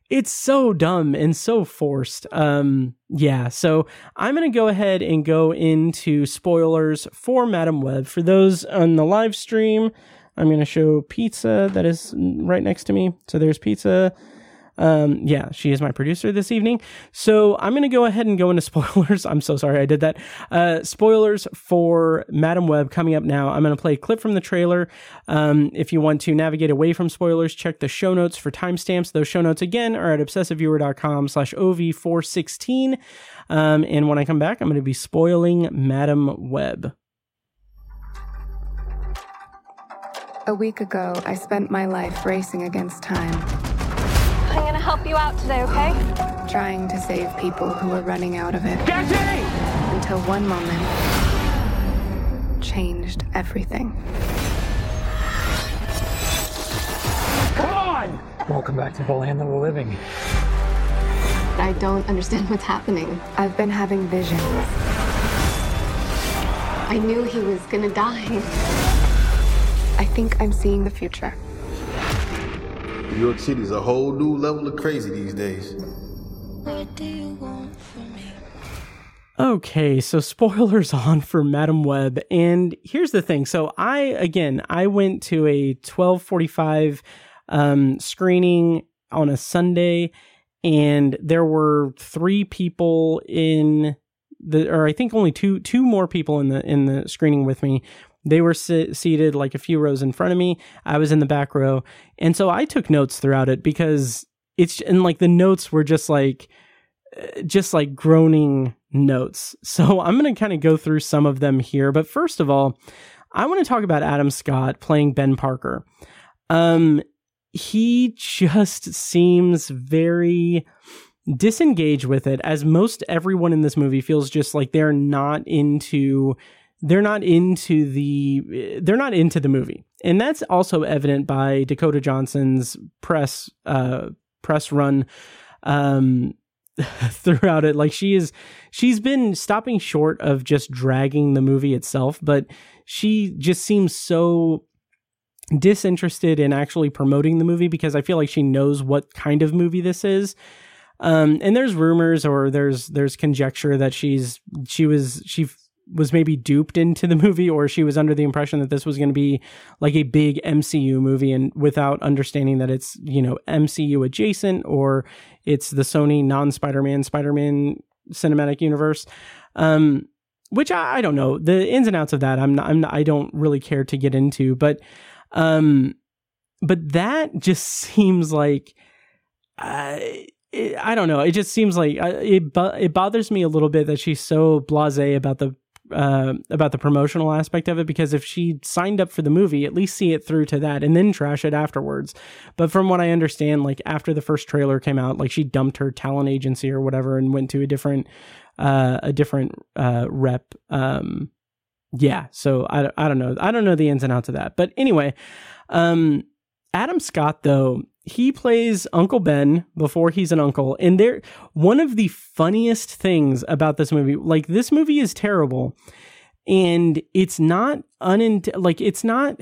it's so dumb and so forced. Um, yeah, so I'm going to go ahead and go into spoilers for Madame Web. For those on the live stream, I'm going to show pizza that is right next to me. So there's pizza. Um, yeah, she is my producer this evening. So I'm going to go ahead and go into [LAUGHS] spoilers. I'm so sorry I did that. Uh, spoilers for Madame Web coming up now. I'm going to play a clip from the trailer. Um, if you want to navigate away from spoilers, check the show notes for timestamps. Those show notes again are at obsessiveviewer.com slash OV416. Um, and when I come back, I'm going to be spoiling Madame Web. A week ago, I spent my life racing against time. I'm gonna help you out today, okay? Trying to save people who are running out of it. Jesse! Until one moment changed everything. Come on! Welcome back to the land of the living. I don't understand what's happening. I've been having visions. I knew he was gonna die. I think I'm seeing the future. New York City's a whole new level of crazy these days. Okay, so spoilers [LAUGHS] on for Madame Web, and here's the thing. So I again, I went to a 12:45 um, screening on a Sunday, and there were three people in the, or I think only two two more people in the in the screening with me. They were seated like a few rows in front of me. I was in the back row, and so I took notes throughout it because it's and like the notes were just like just like groaning notes. [LAUGHS] So I'm going to kind of go through some of them here. But first of all, I want to talk about Adam Scott playing Ben Parker. Um, he just seems very disengaged with it, as most everyone in this movie feels just like they're not into they're not into the they're not into the movie. And that's also evident by dakota johnson's press uh press run um [LAUGHS] throughout it. Like she is she's been stopping short of just dragging the movie itself but she just seems so disinterested in actually promoting the movie because i feel like she knows what kind of movie this is. Um and there's rumors or there's there's conjecture that she's she was she was maybe duped into the [LAUGHS] movie or she was under the impression that this was going to be like a big MCU movie and without understanding that it's, you know, MCU adjacent or it's the Sony non Spider-Man Spider-Man cinematic universe. Um which I, I don't know the ins and outs of that. I'm not, I'm not, I don't really care to get into, but um, but that just [LAUGHS] seems like. Uh, I don't know. It just seems like uh, it. It bothers me a little bit that she's so blasé about the uh, about the promotional aspect of it because if she signed up for the movie, at least see it through to that and then trash it afterwards. But from what I understand, like after the first trailer came out, like she dumped her talent agency or whatever and went to a different uh, a different uh, rep. Um, yeah, so I, I don't know. I don't know the ins and outs of that. But anyway, um, Adam Scott though he plays Uncle Ben before he's an uncle. And there one of the funniest things about this movie, like this movie is terrible and it's not unint like it's not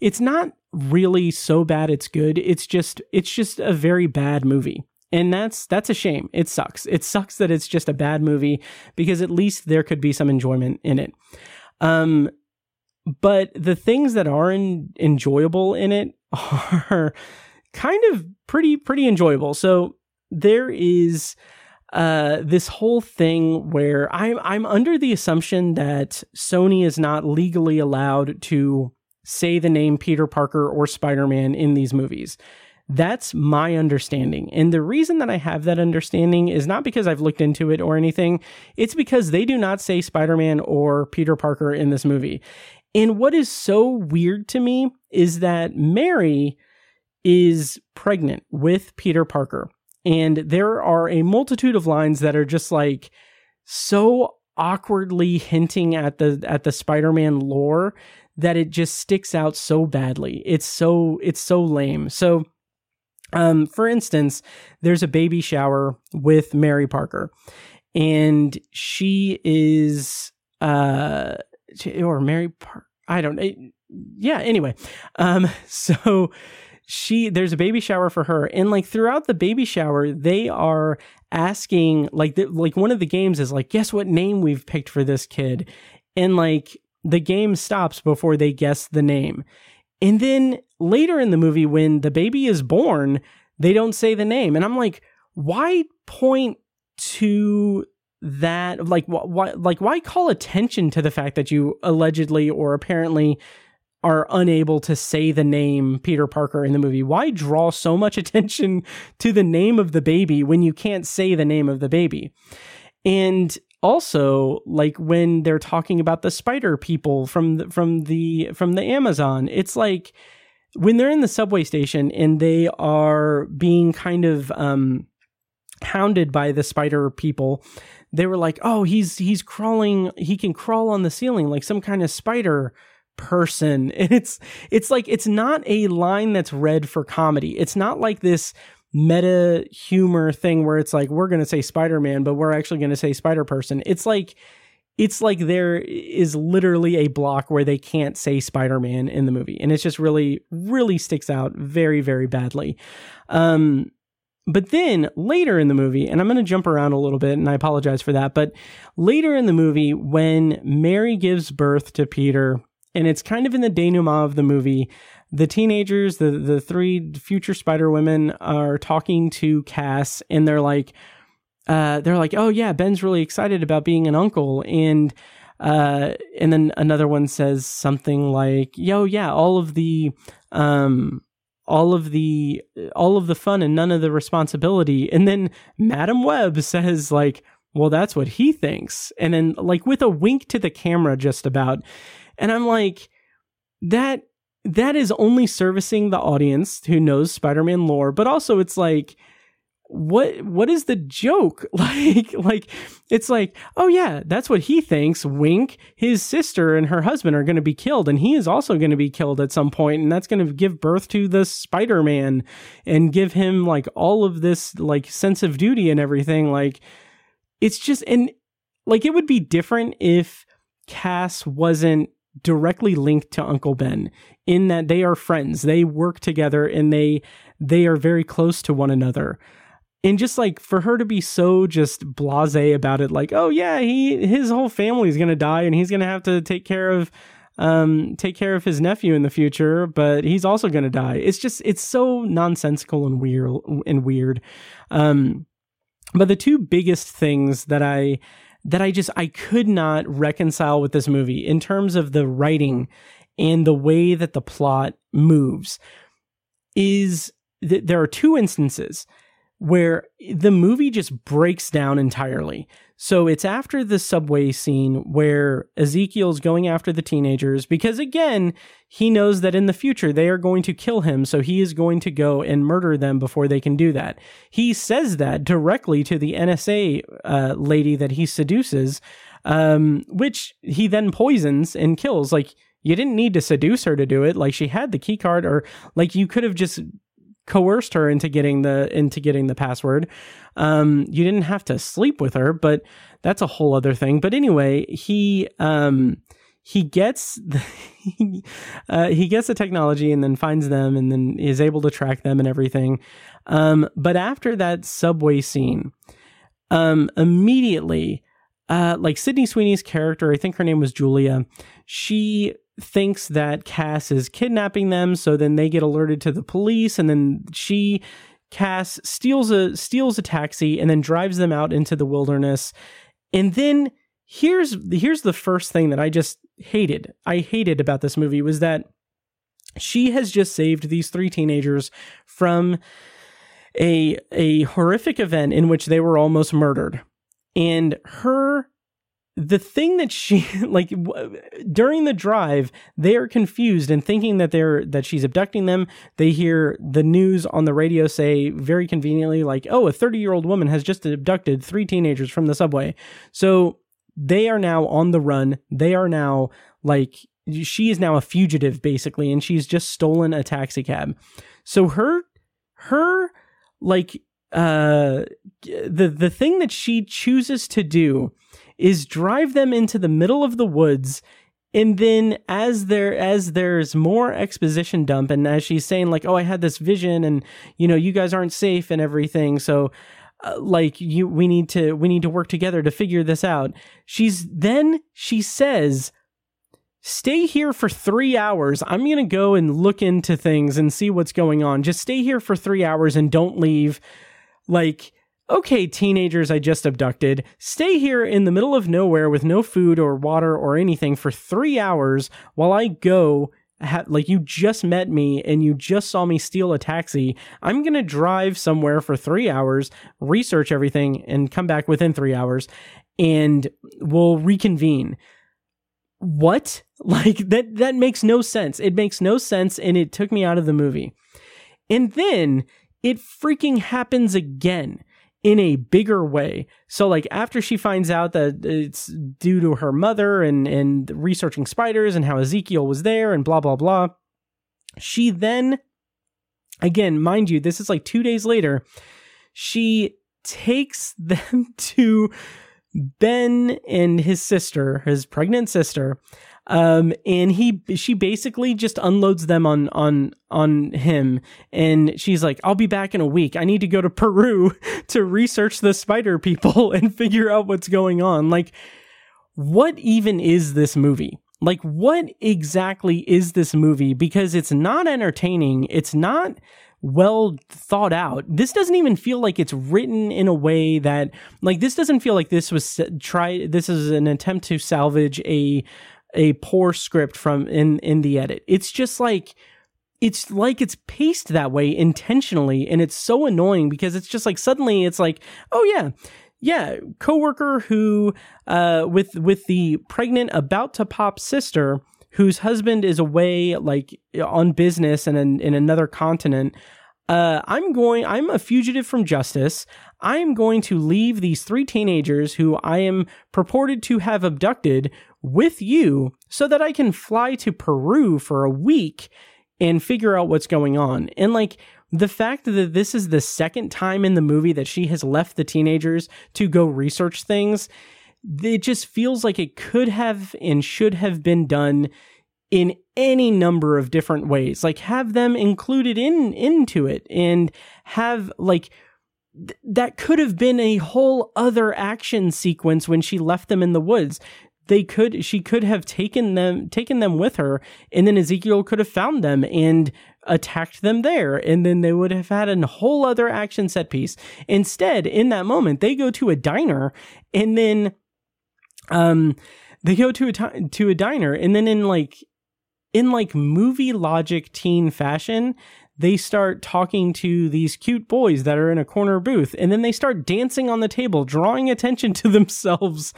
it's not really so bad it's good. It's just it's just a very bad movie. And that's that's a shame. It sucks. It sucks that it's just a bad movie because at least there could be some enjoyment in it. Um but the things that are in, enjoyable in it [LAUGHS] are kind of pretty pretty enjoyable. So there is uh, this whole thing where I'm I'm under the assumption that Sony is not legally allowed to say the name Peter Parker or Spider-Man in these movies. That's my understanding. And the reason that I have that understanding is not because I've looked into it or anything. It's because they do not say Spider Man or Peter Parker in this movie. And what is so weird to me is that Mary is pregnant with Peter Parker. And there are a multitude of lines that are just like so awkwardly hinting at the at the Spider-Man lore that it just sticks out so badly. It's so it's so lame. So um for instance, there's a baby shower with Mary Parker and she is uh or Mary Parker I don't know. Yeah, anyway. Um [LAUGHS] so she there's a baby shower for her. And like throughout the baby shower they are asking like the, like one of the games is like guess what name we've picked for this kid? And like the game stops before they guess the name. And then later in the movie when the baby is born they don't say the name. And i'm like why point to that? Like why like why call attention to the fact that you allegedly or apparently are unable to say the name Peter Parker in the movie. Why draw so much [LAUGHS] attention to the name of the baby when you can't say the name of the baby? And also, like when they're talking about the spider people from the, from the from the Amazon, it's like when they're in the subway station and they are being kind of um, hounded by the spider people they were like oh he's he's crawling he can crawl on the ceiling like some kind of spider person. [LAUGHS] And it's it's like it's not a line that's read for comedy. It's not like this meta humor thing where it's like we're going to say Spider-Man but we're actually going to say Spider-Person. It's like it's like there is literally a block where they can't say Spider-Man in the movie and it's just really really sticks out very very badly. Um but then later in the movie, and I'm going to jump around a little bit and I apologize for that, but later in the movie, when Mary gives birth to Peter and it's kind of in the denouement of the movie. The teenagers, the the three future Spider Women, are talking to Cass, and they're like, uh, they're like, "Oh yeah, Ben's really excited about being an uncle," and uh, and then another one says something like, "Yo, yeah, all of the." Um, all of the all of the fun and none of the responsibility and then madame web says like well that's what he thinks and then like with a wink to the camera just about and I'm like, that that is only servicing the audience who knows Spider-Man lore, but also it's like what what is the joke? [LAUGHS] Like like it's like oh yeah that's what he thinks. Wink. His sister and her husband are going to be killed and he is also going to be killed at some point and that's going to give birth to the spider-man and give him like all of this like sense of duty and everything. Like it's just and like it would be different if cass wasn't directly linked to Uncle Ben in that they are friends. They work together and they they are very close to one another. And just like for her to be so just blasé about it, like, oh yeah, he his whole family is gonna die and he's gonna have to take care of um take care of his nephew in the future, but he's also gonna die. It's just it's so nonsensical and weird and weird. Um but the two biggest things that I that I just I could not reconcile with this movie in terms of the writing and the way that the plot moves is that there are two instances where the movie just breaks down entirely. So it's after the subway scene where Ezekiel's going after the teenagers because again, he knows that in the future they are going to kill him, so he is going to go and murder them before they can do that. He says that directly to the NSA uh, lady that he seduces, um, which he then poisons and kills. Like you didn't need to seduce her to do it. Like she had the key card, or like you could have just coerced her into getting the into getting the password. Um, you didn't have to sleep with her, but that's a whole other thing. But anyway, he um, he gets [LAUGHS] the, uh, he gets the technology and then finds them and then is able to track them and everything. Um, but after that subway scene, um, immediately, uh, like Sydney Sweeney's character, I think her name was Julia. She thinks that Cass is kidnapping them, so then they get alerted to the police, and then she Cass steals a steals a taxi and then drives them out into the wilderness. And then here's here's the first thing that I just hated. I hated about this movie was that she has just saved these three teenagers from a a horrific event in which they were almost murdered. And her the thing that she [LAUGHS] like w- during the drive they are confused and thinking that they're that she's abducting them. They hear the news on the radio say very conveniently like oh a 30 year old woman has just abducted three teenagers from the subway. So they are now on the run. They are now like she is now a fugitive basically and she's just stolen a taxi cab. So her her like uh the the thing that she chooses to do is drive them into the middle of the woods. And then as there as there's more exposition dump and as she's saying like oh i had this vision and you know you guys aren't safe and everything. So uh, like you we need to we need to work together to figure this out. She's then she says stay here for 3 hours. I'm going to go and look into things and see what's going on. Just stay here for 3 hours and don't leave like okay, teenagers I just abducted, stay here in the middle of nowhere with no food or water or anything for three hours while I go. Ha- like you just met me and you just saw me steal a taxi. I'm gonna drive somewhere for three hours, research everything, and come back within three hours, and we'll reconvene. What? [LAUGHS] Like that? That makes no sense. It makes no sense, and it took me out of the movie. And then it freaking happens again in a bigger way. So like after she finds out that it's due to her mother and and researching spiders and how Ezekiel was there and blah blah blah, she then again, mind you, this is like 2 days later, she takes [LAUGHS] them to Ben and his sister, his pregnant sister, um, and he she basically just unloads them on on on him. And she's like i'll be back in a week. I need to go to peru [LAUGHS] to research the spider people [LAUGHS] and figure out what's going on. Like what even is this movie? Like what exactly is this movie? Because it's not entertaining. It's not well thought out. This doesn't even feel like it's written in a way that like this doesn't feel like this was try this is an attempt to salvage a a poor script from in in the edit. It's just like it's like it's paced that way intentionally and it's so annoying because it's just like suddenly it's like, "Oh yeah, yeah, coworker who uh with with the pregnant about to pop sister whose husband is away like on business and in, in another continent uh, I'm going, I'm a fugitive from justice. I am going to leave these three teenagers who I am purported to have abducted with you so that I can fly to Peru for a week and figure out what's going on. And like the fact that this is the second time in the movie that she has left the teenagers to go research things, it just feels like it could have and should have been done in any number of different ways. Like have them included in into it and have like th- that could have been a whole other action sequence when she left them in the woods. They could she could have taken them taken them with her and then Ezekiel could have found them and attacked them there and then they would have had a whole other action set piece. Instead in that moment they go to a diner and then Um, they go to a to a diner, and then in like in like movie logic teen fashion, they start talking to these cute boys that are in a corner booth, and then they start dancing on the table, drawing attention to [LAUGHS] themselves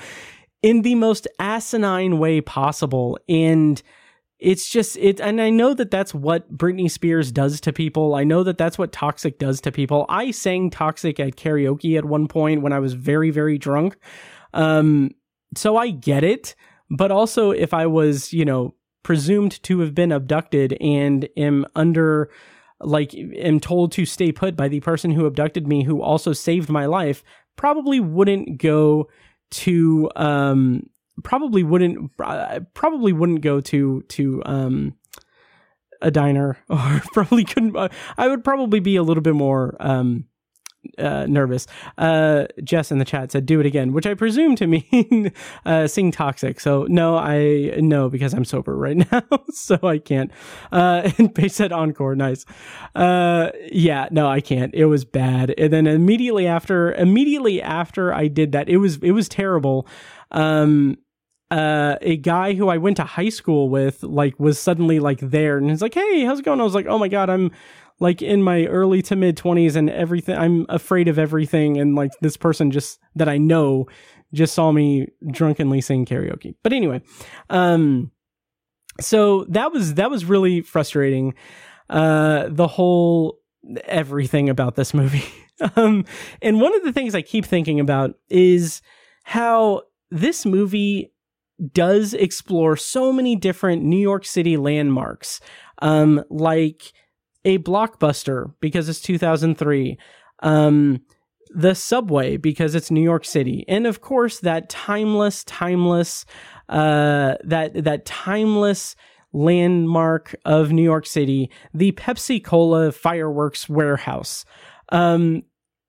in the most asinine way possible. And it's just it and I know that that's what Britney Spears does to people. I know that that's what Toxic does to people. I sang Toxic at karaoke at one point when I was very very drunk. Um so I get it, but also if I was, you know, presumed to have been abducted and am under like am told to stay put by the person who abducted me who also saved my life, probably wouldn't go to um probably wouldn't uh, probably wouldn't go to to um a diner [LAUGHS] or probably couldn't uh, I would probably be a little bit more um uh, nervous. Uh, Jess in the chat said, "Do it again," which I presume to [LAUGHS] mean uh, sing "Toxic." So no, I no because I'm sober right [LAUGHS] now, so I can't. Uh, [LAUGHS] and Paige said, "Encore." Nice. Uh, yeah, no, I can't. It was bad. And then immediately after, immediately after I did that, it was it was terrible. Um, uh, a guy who I went to high school with, like, was suddenly like there, and he's like, "Hey, how's it going?" I was like, "Oh my god, I'm." Like in my early to mid 20s and everything i'm afraid of everything and like this person just that i know just saw me drunkenly sing karaoke. But anyway um so that was that was really frustrating. Uh the whole everything about this movie. [LAUGHS] Um and one of the things i keep thinking about is how this movie does explore so many different new york city landmarks. Um like a blockbuster because it's 2003 um the subway because it's new york city. And of course that timeless timeless uh that that timeless landmark of new york city the pepsi cola fireworks warehouse. Um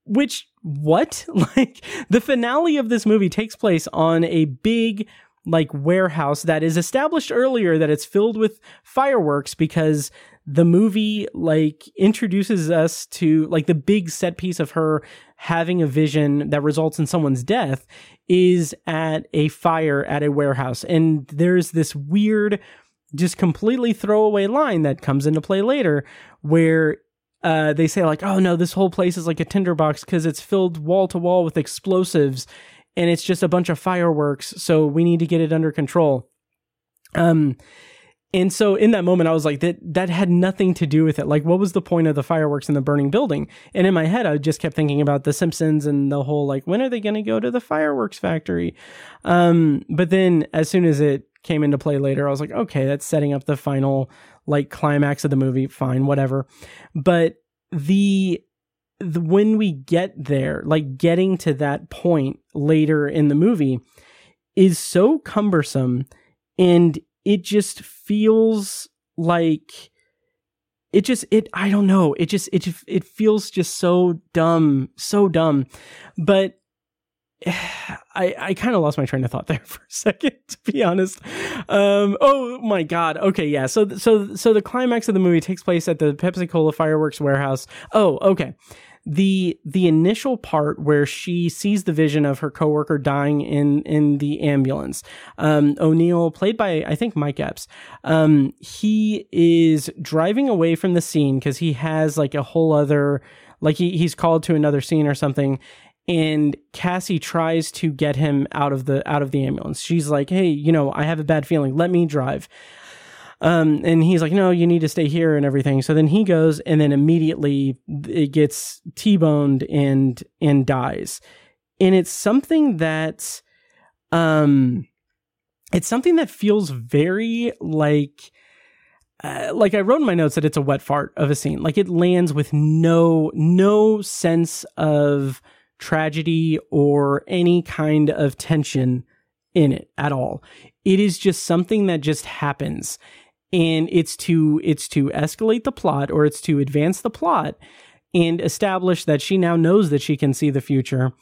which what? [LAUGHS] Like the finale of this movie takes place on a big like warehouse that is established earlier that it's filled with fireworks because the movie like introduces us to like the big set piece of her having a vision that results in someone's death is at a fire at a warehouse. And there's this weird just completely throwaway line that comes into play later where uh, they say like oh no this whole place is like a tinderbox because it's filled wall to wall with explosives and it's just a bunch of fireworks so we need to get it under control um and so in that moment, I was like, that that had nothing to do with it. Like, what was the point of the fireworks in the burning building? And in my head, I just kept thinking about The Simpsons and the whole like, when are they going to go to the fireworks factory? Um, but then as soon as it came into play later, I was like, okay, that's setting up the final like climax of the movie. Fine, whatever. But the, the when we get there, like getting to that point later in the movie, is so cumbersome and it just feels like it just it i don't know it just it it feels just so dumb so dumb but [SIGHS] I, I kind of lost my train of thought [LAUGHS] there for a second, to be honest. Um, oh my god. Okay, yeah. So so so the climax of the movie takes place at the Pepsi Cola fireworks warehouse. Oh, okay the the initial part where she sees the vision of her coworker dying in in the ambulance. Um, O'Neill, played by I think Mike Epps, um, he is driving away from the scene because he has like a whole other like he, he's called to another scene or something and Cassie tries to get him out of the out of the ambulance. She's like, "Hey, you know, I have a bad feeling. Let me drive." Um, and he's like, no, you need to stay here and everything. So then he goes and then immediately it gets T-boned and, and dies. And it's something that, um, it's something that feels very like, uh, like I wrote in my notes that it's a wet fart of a scene. Like it lands with no, no sense of tragedy or any kind of tension in it at all. It is just something that just happens and it's to it's to escalate the plot or it's to advance the plot and establish that she now knows that she can see the future.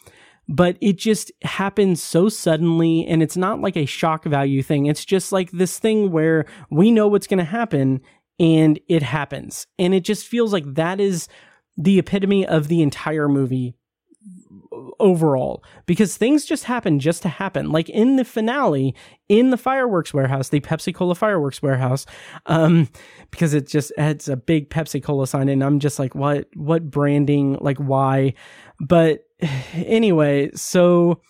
But it just happens so suddenly and it's not like a shock value thing. It's just like this thing where we know what's going to happen and it happens. And it just feels like that is the epitome of the entire movie overall because things just happen just to happen. Like in the finale, in the fireworks warehouse, the Pepsi Cola fireworks warehouse, um, because it just it's a big Pepsi Cola sign, and I'm just like, what, what branding, like why? But [SIGHS] anyway, so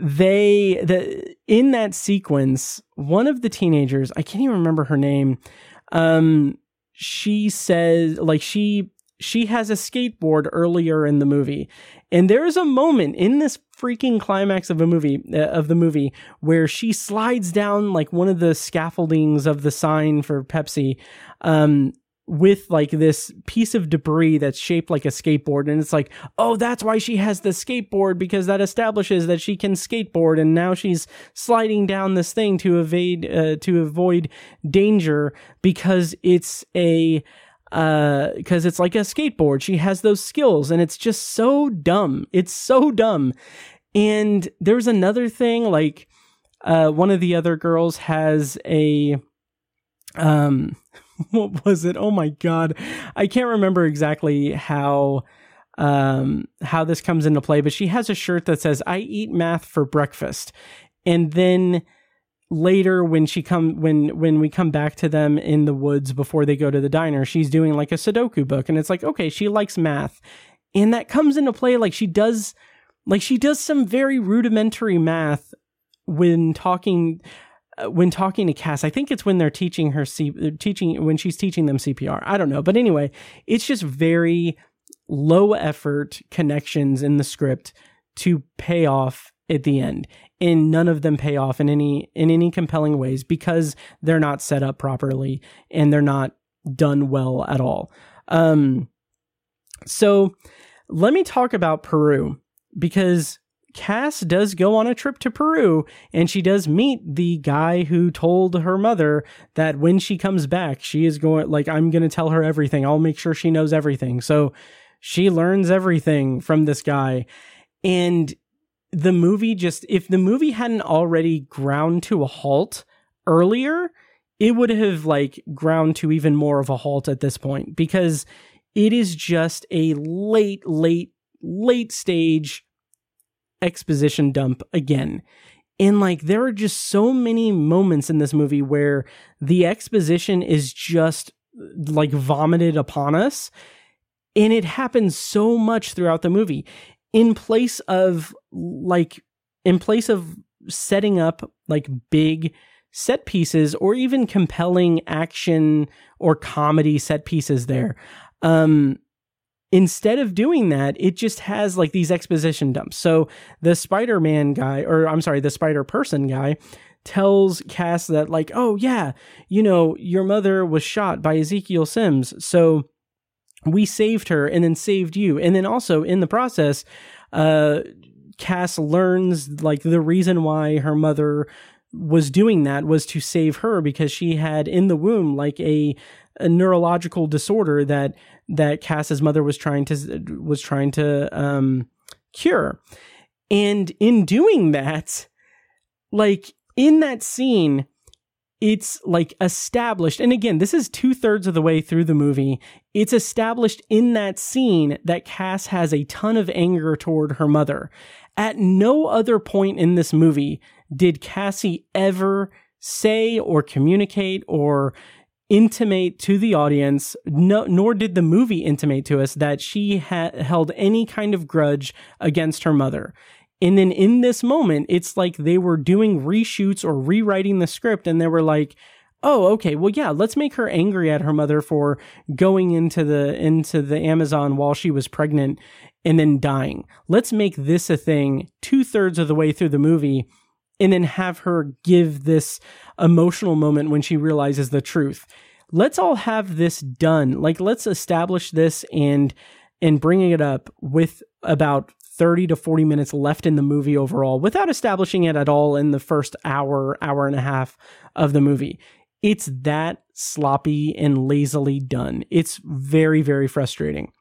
they the in that sequence, one of the teenagers, I can't even remember her name, um, she says like she she has a skateboard earlier in the movie and there's a moment in this freaking climax of a movie uh, of the movie where she slides down like one of the scaffoldings of the sign for Pepsi um with like this piece of debris that's shaped like a skateboard. And it's like oh that's why she has the skateboard because that establishes that she can skateboard. And now she's sliding down this thing to evade uh, to avoid danger because it's a because uh, it's like a skateboard. She has those skills, and it's just so dumb. It's so dumb. And there's another thing, like uh, one of the other girls has a um, [LAUGHS] what was it? Oh my god, I can't remember exactly how um how this comes into play, but she has a shirt that says "I eat math for breakfast," and then later when she come when when we come back to them in the woods before they go to the diner she's doing like a sudoku book. And it's like okay she likes math. And that comes into play like she does like she does some very rudimentary math when talking uh, when talking to Cass, I think it's when they're teaching her C- teaching when she's teaching them CPR. I don't know, but anyway, it's just very low effort connections in the script to pay off at the end and none of them pay off in any in any compelling ways because they're not set up properly and they're not done well at all um so let me talk about peru because Cass does go on a trip to Peru and she does meet the guy who told her mother that when she comes back, she is going, like, I'm going to tell her everything. I'll make sure she knows everything. So she learns everything from this guy. And the movie just if the movie hadn't already ground to a halt earlier, it would have like ground to even more of a halt at this point because it is just a late, late, late stage exposition dump again. And like there are just so many moments in this movie where the exposition is just like vomited upon us. And it happens so much throughout the movie in place of like in place of setting up like big set pieces or even compelling action or comedy set pieces there um instead of doing that it just has like these exposition dumps. So the spider-man guy or i'm sorry the spider person guy tells cass that like oh yeah you know your mother was shot by ezekiel sims so we saved her and then saved you. And then also in the process, uh, Cass learns like the reason why her mother was doing that was to save her because she had in the womb like a, a neurological disorder that that Cass's mother was trying to was trying to um, cure. And in doing that, like in that scene, it's like established. And again, this is two thirds of the way through the movie. It's established in that scene that Cass has a ton of anger toward her mother. At no other point in this movie did Cassie ever say or communicate or intimate to the audience, no, nor did the movie intimate to us that she had held any kind of grudge against her mother. And then in this moment, it's like they were doing reshoots or rewriting the script and they were like, oh, okay, well, yeah, let's make her angry at her mother for going into the, into the Amazon while she was pregnant and then dying. Let's make this a thing two thirds of the way through the movie and then have her give this emotional moment when she realizes the truth. Let's all have this done. Like, let's establish this and, and bringing it up with about 30 to 40 minutes left in the movie overall without establishing it at all in the first hour, hour and a half of the movie. It's that sloppy and lazily done. It's very, very frustrating.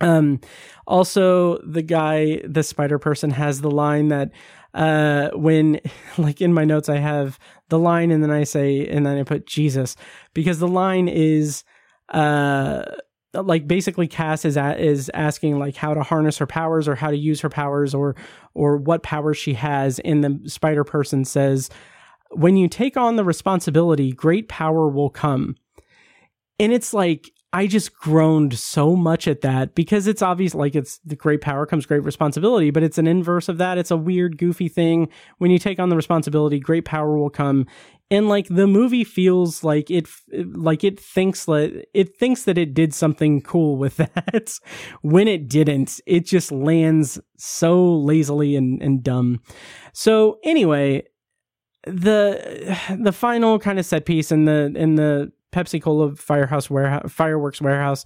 Um, also, the guy, the spider person, has the line that uh, when, [LAUGHS] like in my notes, I have the line and then I say, and then I put Jesus because the line is, uh, like basically Cass is a, is asking like how to harness her powers or how to use her powers or or what powers she has. And the spider person says when you take on the responsibility great power will come. And it's like I just groaned so much at that because it's obvious like it's the great power comes great responsibility, but it's an inverse of that. It's a weird, goofy thing. When you take on the responsibility, great power will come. And like the movie feels like it, like it thinks that it thinks that it did something cool with [LAUGHS] that. when it didn't, it just lands so lazily and, and dumb. So anyway, the the final kind of set piece in the in the Pepsi Cola Firehouse warehouse, Fireworks Warehouse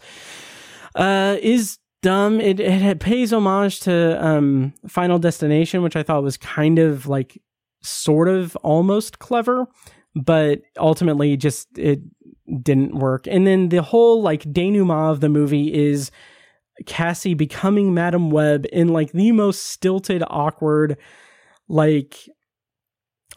uh, is dumb. It, it pays homage to um, Final Destination, which I thought was kind of like sort of almost clever, but ultimately just it didn't work. And then the whole like denouement of the movie is Cassie becoming Madame Web in like the most stilted, awkward, like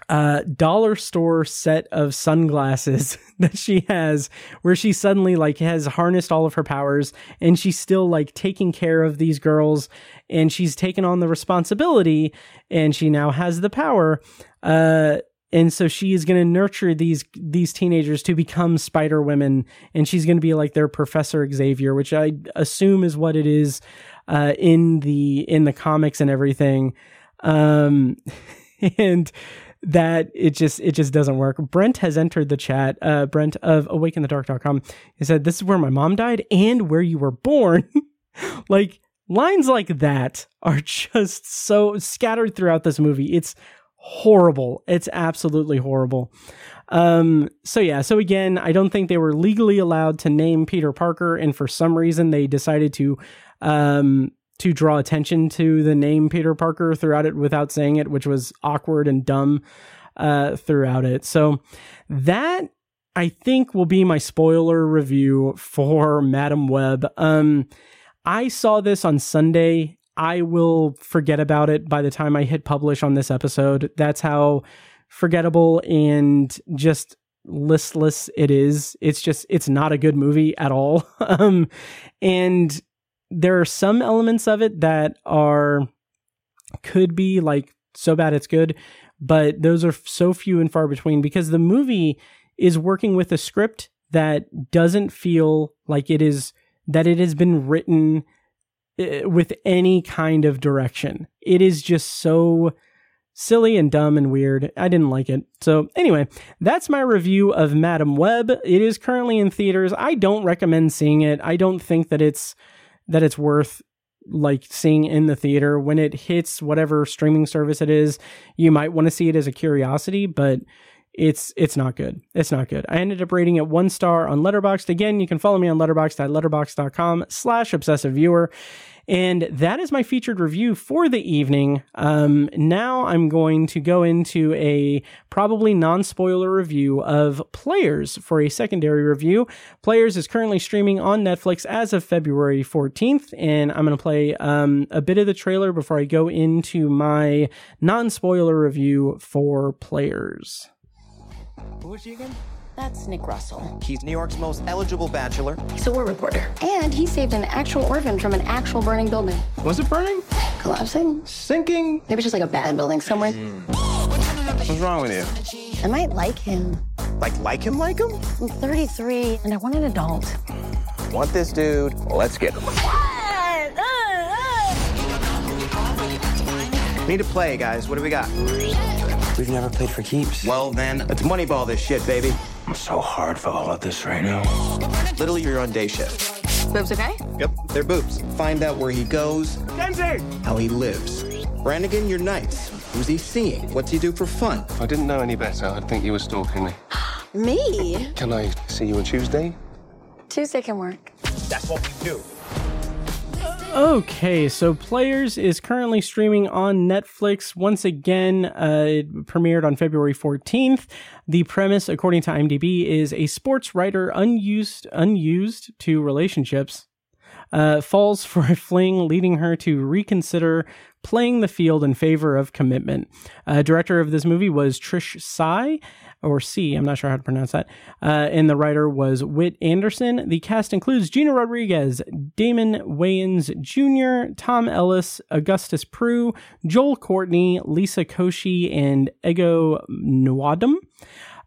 uh, dollar store set of sunglasses [LAUGHS] that she has where she suddenly like has harnessed all of her powers and she's still like taking care of these girls and she's taken on the responsibility and she now has the power uh and so she is going to nurture these these teenagers to become spider women and she's going to be like their professor xavier which i assume is what it is uh in the in the comics and everything. Um [LAUGHS] and that it just it just doesn't work. Brent has entered the chat. Uh, Brent of awakeinthedark.com. He said, "This is where my mom died and where you were born." [LAUGHS] like lines like that are just so scattered throughout this movie. It's horrible. It's absolutely horrible. Um, so yeah, so again, I don't think they were legally allowed to name Peter Parker, and for some reason they decided to um to draw attention to the name Peter Parker throughout it without saying it, which was awkward and dumb uh, throughout it. So that I think will be my spoiler review for Madame Web. Um, I saw this on Sunday. I will forget about it by the time I hit publish on this episode. That's how forgettable and just listless it is. It's just it's not a good movie at all. [LAUGHS] um, and there are some elements of it that are could be like so bad it's good, but those are so few and far between because the movie is working with a script that doesn't feel like it is that it has been written eh, with any kind of direction. It is just so silly and dumb and weird. I didn't like it. So, anyway, that's my review of Madame Web. It is currently in theaters. I don't recommend seeing it. I don't think that it's that it's worth like seeing in the theater. When it hits whatever streaming service it is you might want to see it as a curiosity but it's it's not good. It's not good. I ended up rating it one star on letterboxd. Again you can follow me on letterboxd at letterboxd.com slash obsessive viewer and that is my featured review for the evening. Um, now I'm going to go into a probably non spoiler review of Players for a secondary review. Players is currently streaming on Netflix as of February 14th, and I'm going to play um, a bit of the trailer before I go into my non spoiler review for Players. Who is she again? That's Nick Russell. He's New York's most eligible bachelor. He's a war reporter. And he saved an actual orphan from an actual burning building. Was it burning? Collapsing? Sinking? Maybe just like a bad building somewhere. Mm. What's wrong with you? I might like him. Like, like him, like him? I'm 33 and I want an adult. Want this dude? Let's get him. Need to play, guys. What do we got? We've never played for keeps. Well, then, let's moneyball this shit, baby. I'm so hard for all of this right now. Literally, you're on day shift. Boobs okay? Yep, they're boobs. Find out where he goes, Kenzie! how he lives. Brannigan, you're nice. Who's he seeing? What's he do for fun? If I didn't know any better, I'd think you were stalking me. [GASPS] Me? Can I see you on Tuesday? Tuesday can work. That's what we do. Okay, so Players is currently streaming on Netflix. Once again, uh, it premiered on February 14th. The premise, according to IMDb, is a sports writer unused unused to relationships uh, falls for a fling, leading her to reconsider playing the field in favor of commitment. Uh, director of this movie was Trish Sie, or C, I'm not sure how to pronounce that. Uh, and the writer was Whit Anderson. The cast includes Gina Rodriguez, Damon Wayans Jr., Tom Ellis, Augustus Prew, Joel Courtney, Liza Koshy, and Ego Nwodim.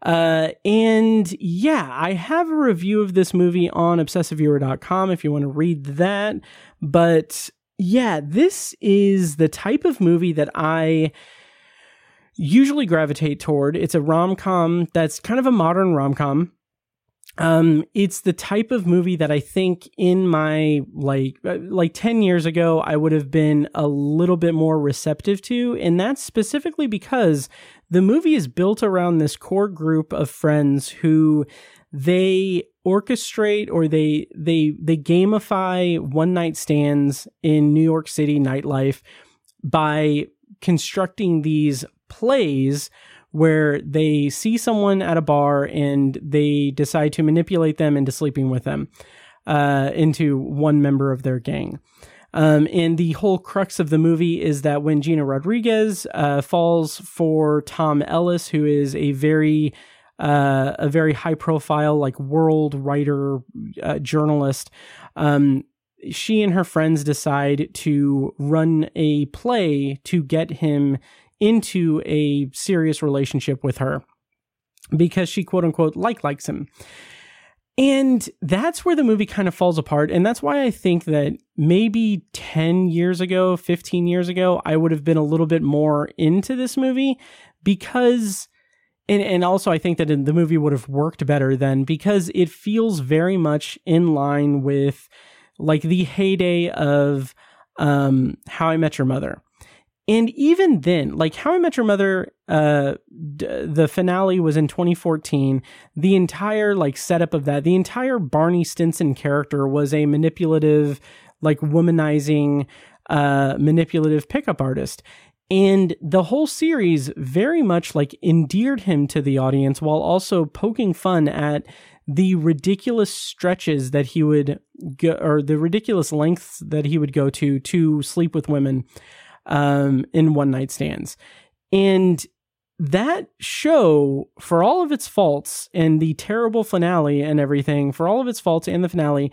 Uh, and yeah, I have a review of this movie on obsessiveviewer.com if you want to read that. But yeah, this is the type of movie that I usually gravitate toward. It's a rom com that's kind of a modern rom com. Um, it's the type of movie that I think in my like uh, like 10 years ago I would have been a little bit more receptive to and that's specifically because the movie is built around this core group of friends who they orchestrate or they they they gamify one night stands in New York City nightlife by constructing these plays where they see someone at a bar and they decide to manipulate them into sleeping with them uh, into one member of their gang. Um, and the whole crux of the movie is that when Gina Rodriguez uh, falls for Tom Ellis, who is a very uh, a very high profile like world writer uh, journalist, um, she and her friends decide to run a play to get him into a serious relationship with her because she quote unquote like likes him. And that's where the movie kind of falls apart. And that's why I think that maybe 10 years ago, 15 years ago, I would have been a little bit more into this movie because, and, and also I think that the movie would have worked better then because it feels very much in line with like the heyday of um, How I Met Your Mother. And even then, like How I Met Your Mother, uh, d- the finale was in 2014. The entire like setup of that, the entire Barney Stinson character was a manipulative, like womanizing, uh, manipulative pickup artist. And the whole series very much like endeared him to the audience while also poking fun at the ridiculous stretches that he would go, or the ridiculous lengths that he would go to to sleep with women um, in one night stands. And that show, for all of its faults and the terrible finale and everything, for all of its faults and the finale,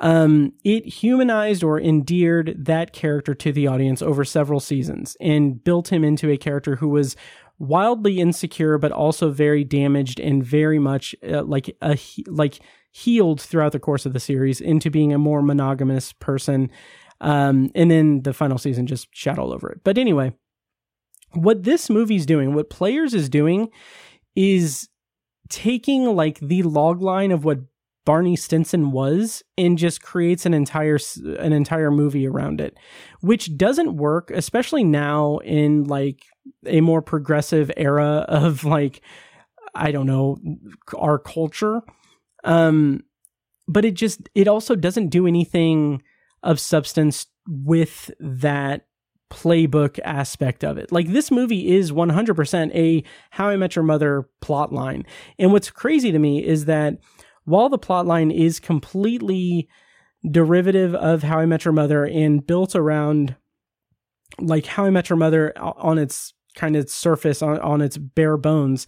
um, it humanized or endeared that character to the audience over several seasons and built him into a character who was wildly insecure, but also very damaged and very much uh, like a like healed throughout the course of the series into being a more monogamous person um, and then the final season just shat all over it. But anyway, what this movie's doing, what Players is doing, is taking like the log line of what Barney Stinson was and just creates an entire an entire movie around it, which doesn't work, especially now in like a more progressive era of like I don't know our culture. Um, but it just it also doesn't do anything of substance with that playbook aspect of it. Like this movie is 100% a How I Met Your Mother plot line. And what's crazy to me is that while the plot line is completely derivative of How I Met Your Mother and built around like How I Met Your Mother on its kind of surface on, on its bare bones,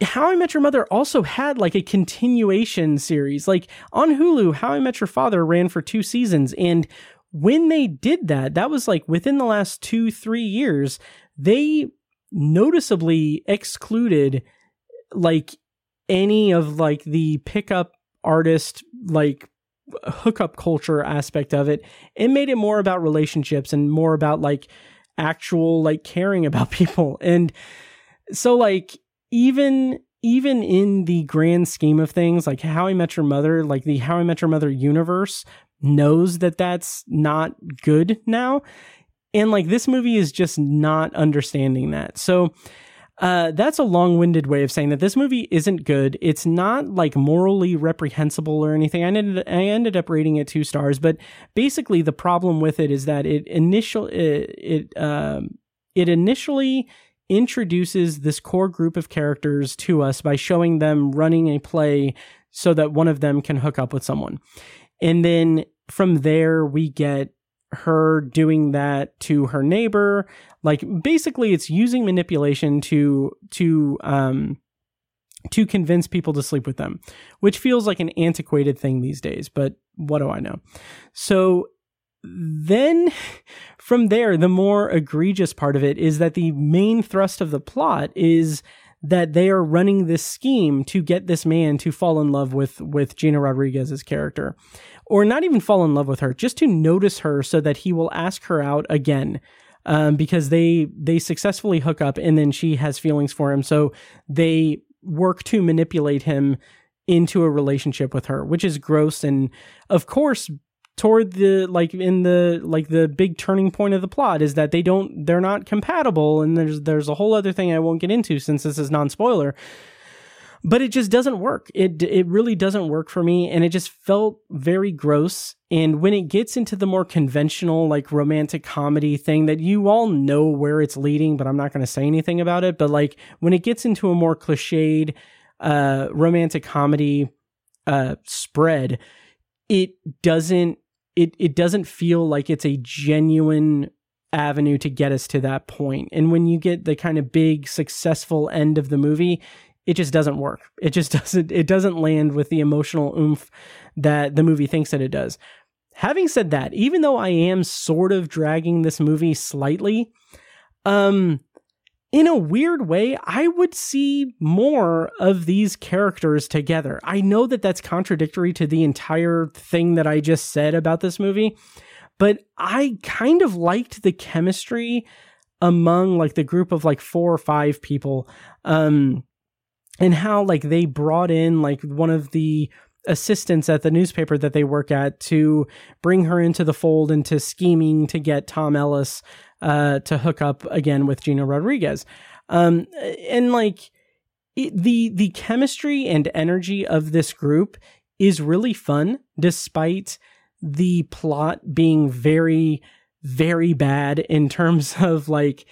how I Met Your Mother also had like a continuation series. Like on Hulu, How I Met Your Father ran for two seasons. And when they did that, that was like within the last two, three years, they noticeably excluded like any of like the pickup artist, like hookup culture aspect of it and made it more about relationships and more about like actual like caring about [LAUGHS] people. And so like even even in the grand scheme of things, like How I Met Your Mother, like the How I Met Your Mother universe knows that that's not good now. And like this movie is just not understanding that. So uh, that's a long winded way of saying that this movie isn't good. It's not like morally reprehensible or anything. I ended, I ended up rating it two stars, but basically the problem with it is that it initial it it, um, it initially introduces this core group of characters to us by showing them running a play so that one of them can hook up with someone. And then from there, we get her doing that to her neighbor. Like basically, it's using manipulation to to um to convince people to sleep with them, which feels like an antiquated thing these days. But what do I know? So then from there, the more egregious part of it is that the main thrust of the plot is that they are running this scheme to get this man to fall in love with with Gina Rodriguez's character. Or not even fall in love with her just to notice her so that he will ask her out again um, because they they successfully hook up and then she has feelings for him. So they work to manipulate him into a relationship with her which is gross. And of course toward the like in the like the big turning point of the plot is that they don't they're not compatible and there's there's a whole other thing I won't get into since this is non-spoiler. But it just doesn't work. It it really doesn't work for me and it just felt very gross. And when it gets into the more conventional like romantic comedy thing that you all know where it's leading but I'm not going to say anything about it but like when it gets into a more cliched uh romantic comedy uh spread it doesn't it it doesn't feel like it's a genuine avenue to get us to that point. And when you get the kind of big successful end of the movie, it just doesn't work. It just [LAUGHS] doesn't it doesn't land with the emotional oomph that the movie thinks that it does. Having said that, even though I am sort of dragging this movie slightly, um in a weird way, I would see more of these characters together. I know that that's contradictory to the entire thing that I just said about this movie, but I kind of liked the chemistry among like the group of like four or five people. Um, and how like they brought in like one of the assistants at the newspaper that they work at to bring her into the fold into scheming to get Tom Ellis uh, to hook up again with Gina Rodriguez. Um, and like it, the the chemistry and energy of this group is really fun, despite the plot being very very bad in terms [LAUGHS] of like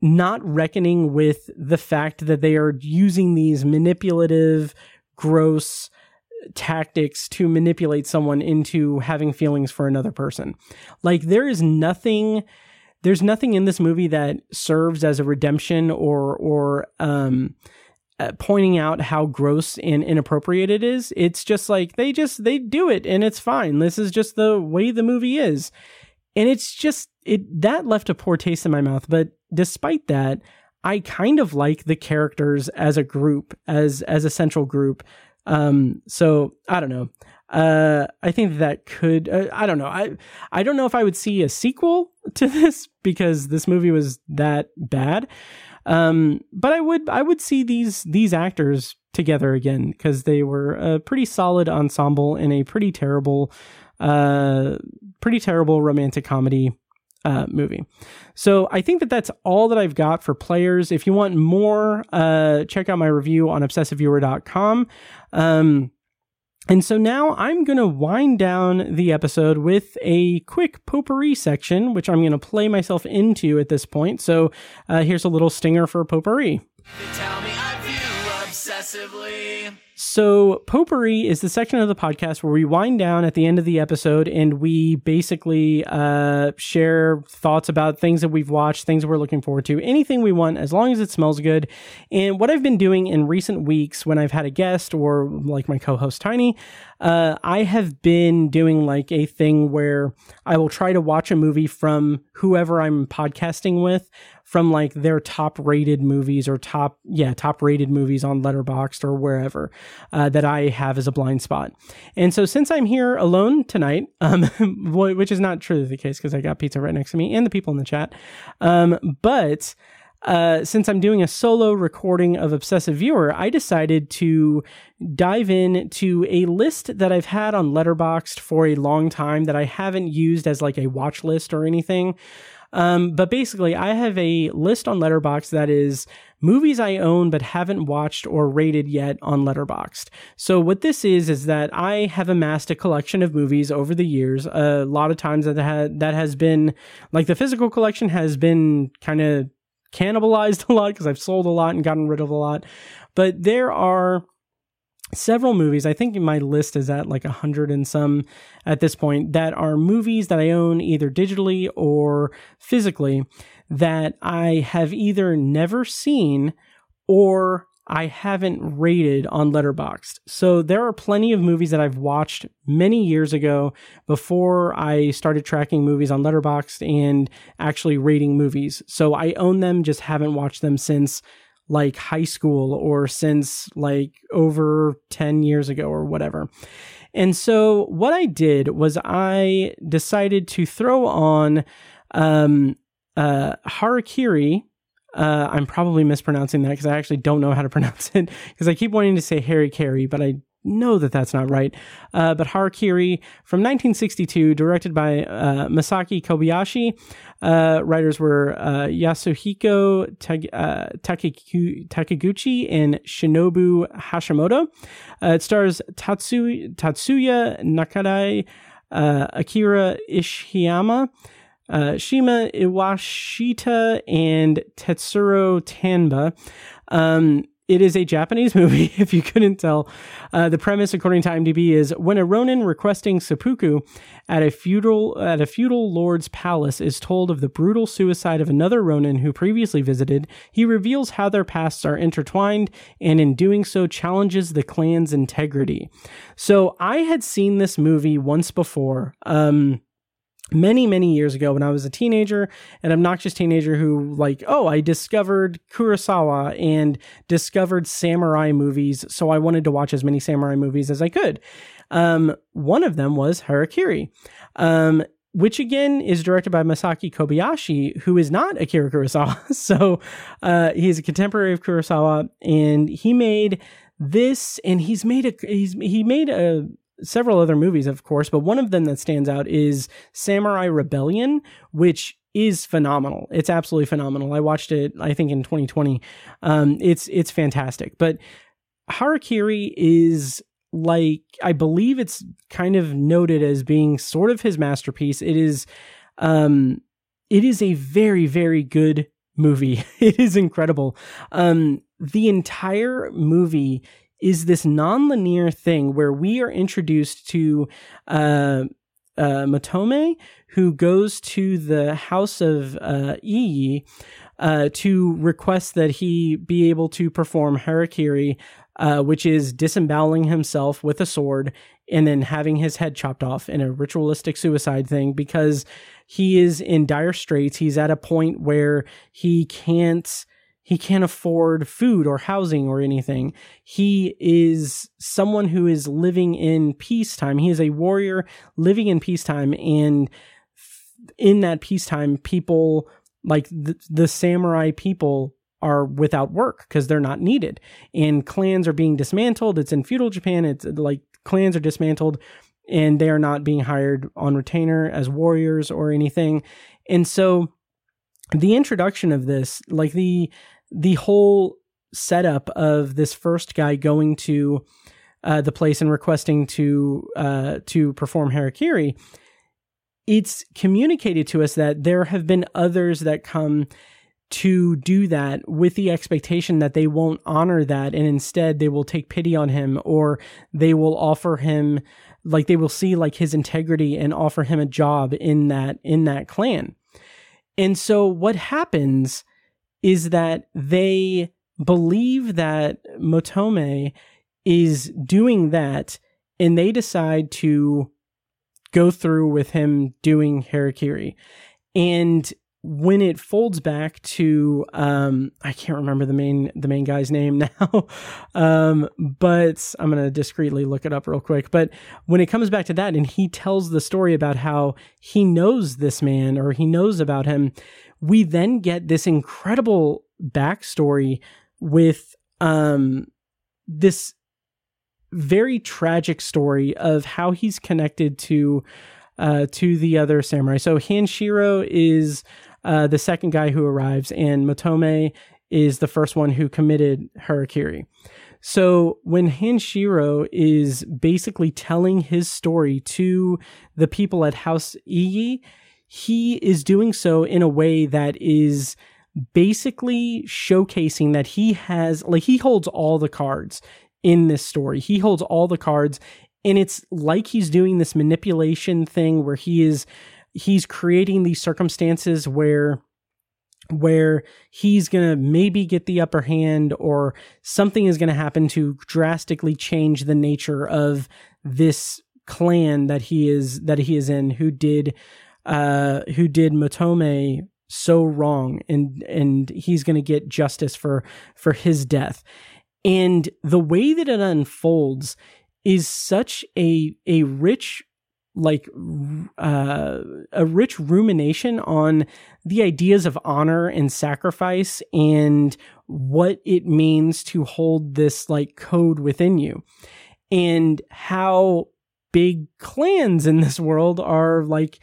not reckoning with the fact that they are using these manipulative, gross tactics to manipulate someone into having feelings for another person. Like there is nothing there's nothing in this movie that serves as a redemption or or um, uh, pointing out how gross and inappropriate it is. It's just like they just they do it and it's fine. This is just the way the movie is. And it's just it that left a poor taste in my mouth, but despite that, I kind of like the characters as a group, as as a central group. Um, so I don't know. Uh, I think that could. Uh, I don't know. I I don't know if I would see a sequel [LAUGHS] to this because this movie was that bad. Um, but I would I would see these these actors together again because they were a pretty solid ensemble in a pretty terrible, uh, pretty terrible romantic comedy uh, movie. So I think that that's all that I've got for players. If you want more, uh, check out my review on obsessiveviewer.com. Um, and so now I'm going to wind down the episode with a quick potpourri section, which I'm going to play myself into at this point. So uh, here's a little stinger for potpourri. So, Potpourri is the section of the podcast where we wind down at the end of the episode and we basically uh, share thoughts about things that we've watched, things we're looking forward to, anything we want, as long as it smells good. And what I've been doing in recent weeks when I've had a guest or like my co host Tiny, uh, I have been doing like a thing where I will try to watch a movie from whoever I'm podcasting with from like their top rated movies or top yeah top rated movies on letterboxd or wherever uh, that i have as a blind spot and so since i'm here alone tonight um, [LAUGHS] which is not truly the case because i got pizza right next to me and the people in the chat um, but uh, since I'm doing a solo recording of Obsessive Viewer, I decided to dive in to a list that I've had on Letterboxd for a long time that I haven't used as like a watch list or anything. Um, but basically, I have a list on Letterboxd that is movies I own but haven't watched or rated yet on Letterboxd. So what this is is that I have amassed a collection of movies over the years. A lot of times that ha- that has been like the physical collection has been kind of cannibalized [LAUGHS] a lot because I've sold a lot and gotten rid of a lot. But there are several movies. I think my list is at like a hundred and some at this point that are movies that I own either digitally or physically that I have either never seen or I haven't rated on Letterboxd. So there are plenty of movies that I've watched many years ago before I started tracking movies on Letterboxd and actually rating movies. So I own them, just haven't watched them since like high school or since like over 10 years ago or whatever. And so what I did was I decided to throw on um, uh, Harakiri. Uh, I'm probably mispronouncing that because I actually don't know how to [LAUGHS] pronounce it because I keep wanting to say Harry Carey, but I know that that's not right. Uh, but Harakiri from 1962, directed by uh, Masaki Kobayashi. Uh, writers were uh, Yasuhiko uh, Takiguchi and Shinobu Hashimoto. Uh, it stars Tatsu- Tatsuya Nakadai, Akira Ishihama. Shima Iwashita and Tetsuro Tanba. Um, it is a Japanese [LAUGHS] movie, if you couldn't tell. Uh, the premise, according to IMDb, is when a Ronin requesting seppuku at a feudal at a feudal lord's palace is told of the brutal suicide of another Ronin who previously visited, he reveals how their pasts are intertwined, and in doing so, challenges the clan's integrity. So I had seen this movie once before. Um, many many years ago when i was a teenager an obnoxious teenager who like oh i discovered kurosawa and discovered samurai movies so i wanted to watch as many samurai movies as i could um, one of them was harakiri um, which again is directed by Masaki Kobayashi, who is not Akira Kurosawa. [LAUGHS] so uh, he's a contemporary of Kurosawa, and he made this, and he's made a he's he made a several other movies, of course, but one of them that stands out is Samurai Rebellion, which is phenomenal. It's absolutely phenomenal. I watched it, I think, in 2020. Um, it's it's fantastic. But Harakiri is like I believe it's kind of noted as being sort of his masterpiece. It is um it is a very, very good movie. [LAUGHS] it is incredible. Um the entire movie is this nonlinear thing where we are introduced to uh, uh, Motome, who goes to the house of uh, uh, to request that he be able to perform harakiri, uh, which is disemboweling himself with a sword and then having his head chopped off in a ritualistic suicide thing because he is in dire straits. He's at a point where he can't he can't afford food or housing or anything. He is someone who is living in peacetime. He is a warrior living in peacetime. And in that peacetime, people like the, the samurai people are without work because they're not needed. And clans are being dismantled. It's in feudal Japan. It's like clans are dismantled and they are not being hired on retainer as warriors or anything. And so the introduction of this, like the the whole setup of this first guy going to uh, the place and requesting to uh, to perform harakiri, it's communicated to us that there have been others that come to do that with the expectation that they won't honor that and instead they will take pity on him or they will offer him like they will see like his integrity and offer him a job in that in that clan. And so what happens is that they believe that Motome is doing that and they decide to go through with him doing harakiri. And when it folds back to um I can't remember the main the main guy's name [LAUGHS] now. um but I'm going to discreetly look it up real quick. But when it comes back to that and he tells the story about how he knows this man or he knows about him, we then get this incredible backstory with um this very tragic story of how he's connected to uh to the other samurai. So Hanshiro is uh the second guy who arrives and Motome is the first one who committed harakiri. So when Hanshiro is basically telling his story to the people at House Iyi, he is doing so in a way that is basically showcasing that he has like he holds all the cards in this story. He holds all the cards and it's like he's doing this manipulation thing where he is he's creating these circumstances where where he's going to maybe get the upper hand or something is going to happen to drastically change the nature of this clan that he is that he is in who did uh who did Motome so wrong and and he's going to get justice for for his death. And the way that it unfolds is such a a rich like uh, a rich rumination on the ideas of honor and sacrifice and what it means to hold this like code within you and how big clans in this world are like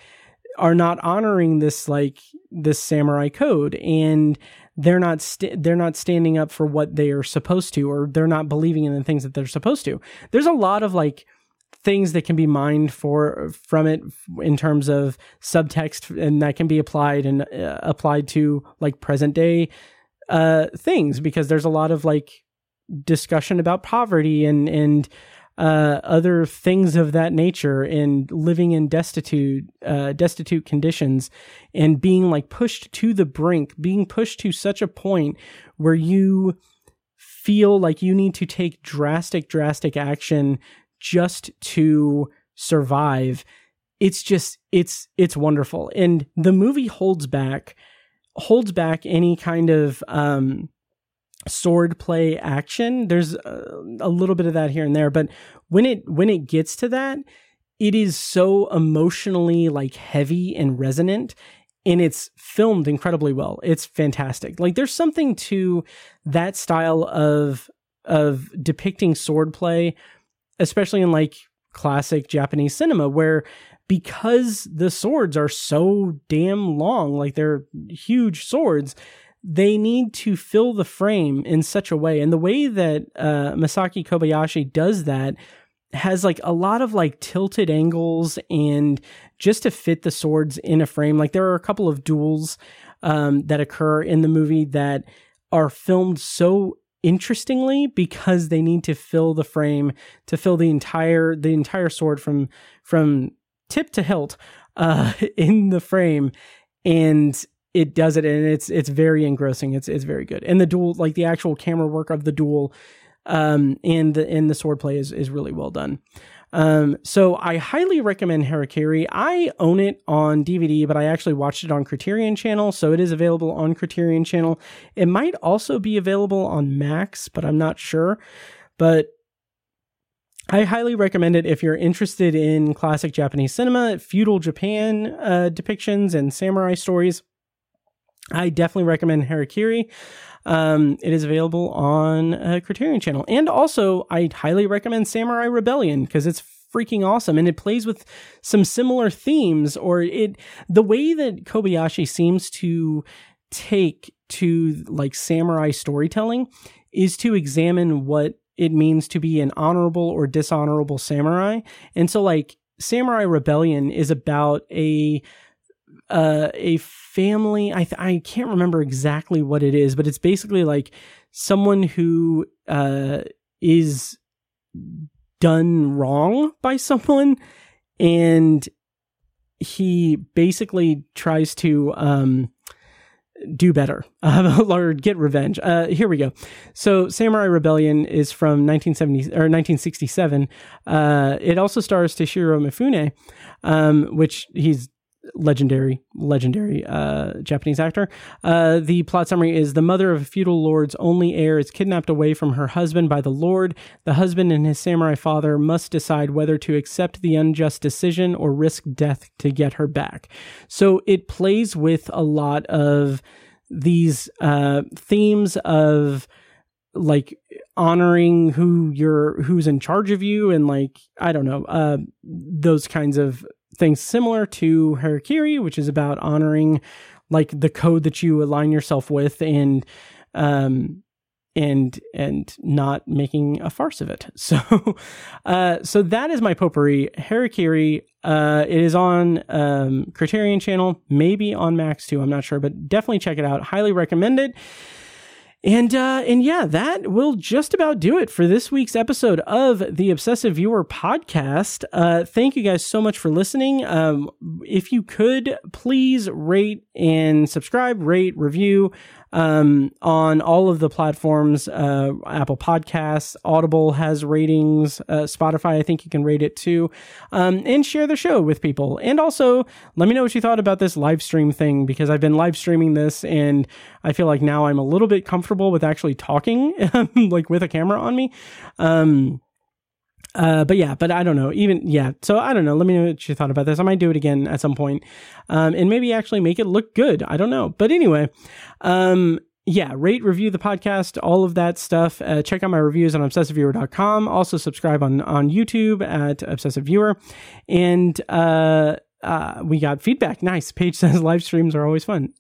are not honoring this like this samurai code and they're not they st- they're not standing up for what they are supposed to or they're not believing in the things that they're supposed to. There's a lot of like things that can be mined for from it in terms of subtext and that can be applied and uh, applied to like present day uh things because there's a lot of like discussion about poverty and and uh, other things of that nature and living in destitute uh, destitute conditions and being like pushed to the brink being pushed to such a point where you feel like you need to take drastic drastic action just to survive. It's just it's it's wonderful. And the movie holds back holds back any kind of um sword play action. There's a, a, little bit of that here and there but when it when it gets to that it is so emotionally like heavy and resonant and it's filmed incredibly well. It's fantastic. Like there's something to that style of of depicting swordplay especially in like classic Japanese cinema, where because the swords are so damn long, like they're huge swords, they need to fill the frame in such a way. And the way that uh, Masaki Kobayashi does that has like a lot of like tilted angles and just to fit the swords in a frame. Like there are a couple of duels um, that occur in the movie that are filmed so interestingly because they need to fill the frame to fill the entire the entire sword from from tip to hilt uh [LAUGHS] in the frame and it does it and it's it's very engrossing it's it's very good and the duel like the actual camera work of the duel um and the in the sword play is is really well done um, so I highly recommend Harakiri. I own it on DVD, but I actually watched it on Criterion Channel, so it is available on Criterion Channel. It might also be available on Max, but I'm not sure. But I highly recommend it if you're interested in classic Japanese cinema, feudal Japan uh, depictions, and samurai stories. I definitely recommend Harakiri. Um, it is available on uh, Criterion Channel. And also, I highly recommend Samurai Rebellion because it's freaking awesome and it plays with some similar themes or it the way that Kobayashi seems to take to like samurai storytelling is to examine what it means to be an honorable or dishonorable samurai. And so like Samurai Rebellion is about a uh, a family. I th- I can't remember exactly what it is, but it's basically like someone who uh, is done wrong by [LAUGHS] someone, and he basically tries to um, do better uh, [LAUGHS] or get revenge. Uh, here we go. So, Samurai Rebellion is from 1970 or 1967. Uh, it also stars Toshiro Mifune, um, which he's legendary, legendary uh, Japanese actor. Uh, the plot summary is the mother of a feudal lord's only heir is kidnapped away from her husband by the lord. The husband and his samurai father must decide whether to accept the unjust decision or risk death to get her back. So it plays with a lot of these uh, themes of like honoring who you're who's in charge of you and like i don't know uh those kinds of things similar to Harakiri, which is about honoring like the code that you align yourself with and um and and not making a farce of it. [LAUGHS] So uh so that is my potpourri. Harakiri uh it is on um Criterion channel, maybe on Max too, I'm not sure, but definitely check it out. Highly recommend it. And uh, and yeah, that will just about do it for this week's episode of the Obsessive Viewer podcast. Uh, thank you guys so much for listening. Um, if you could please rate and subscribe, rate, review um, on all of the platforms. Uh, Apple Podcasts, Audible has ratings. Uh, Spotify, I think you can rate it too, um, and share the show with people. And also, let me know what you thought about this live stream thing because I've been live streaming this, and I feel like now I'm a little bit comfortable with actually talking, [LAUGHS] like with a camera on me. Um, uh, but yeah, but I don't know. Even yeah, so I don't know. Let me know what you thought about this. I might do it again at some point, um, and maybe actually make it look good. I don't know. But anyway, um, yeah, rate, review the podcast, all of that stuff. Uh, check out my reviews on obsessiveviewer.com. Also subscribe on on YouTube at Obsessive Viewer, and uh, uh, we got feedback. Nice. Paige says live streams are always fun.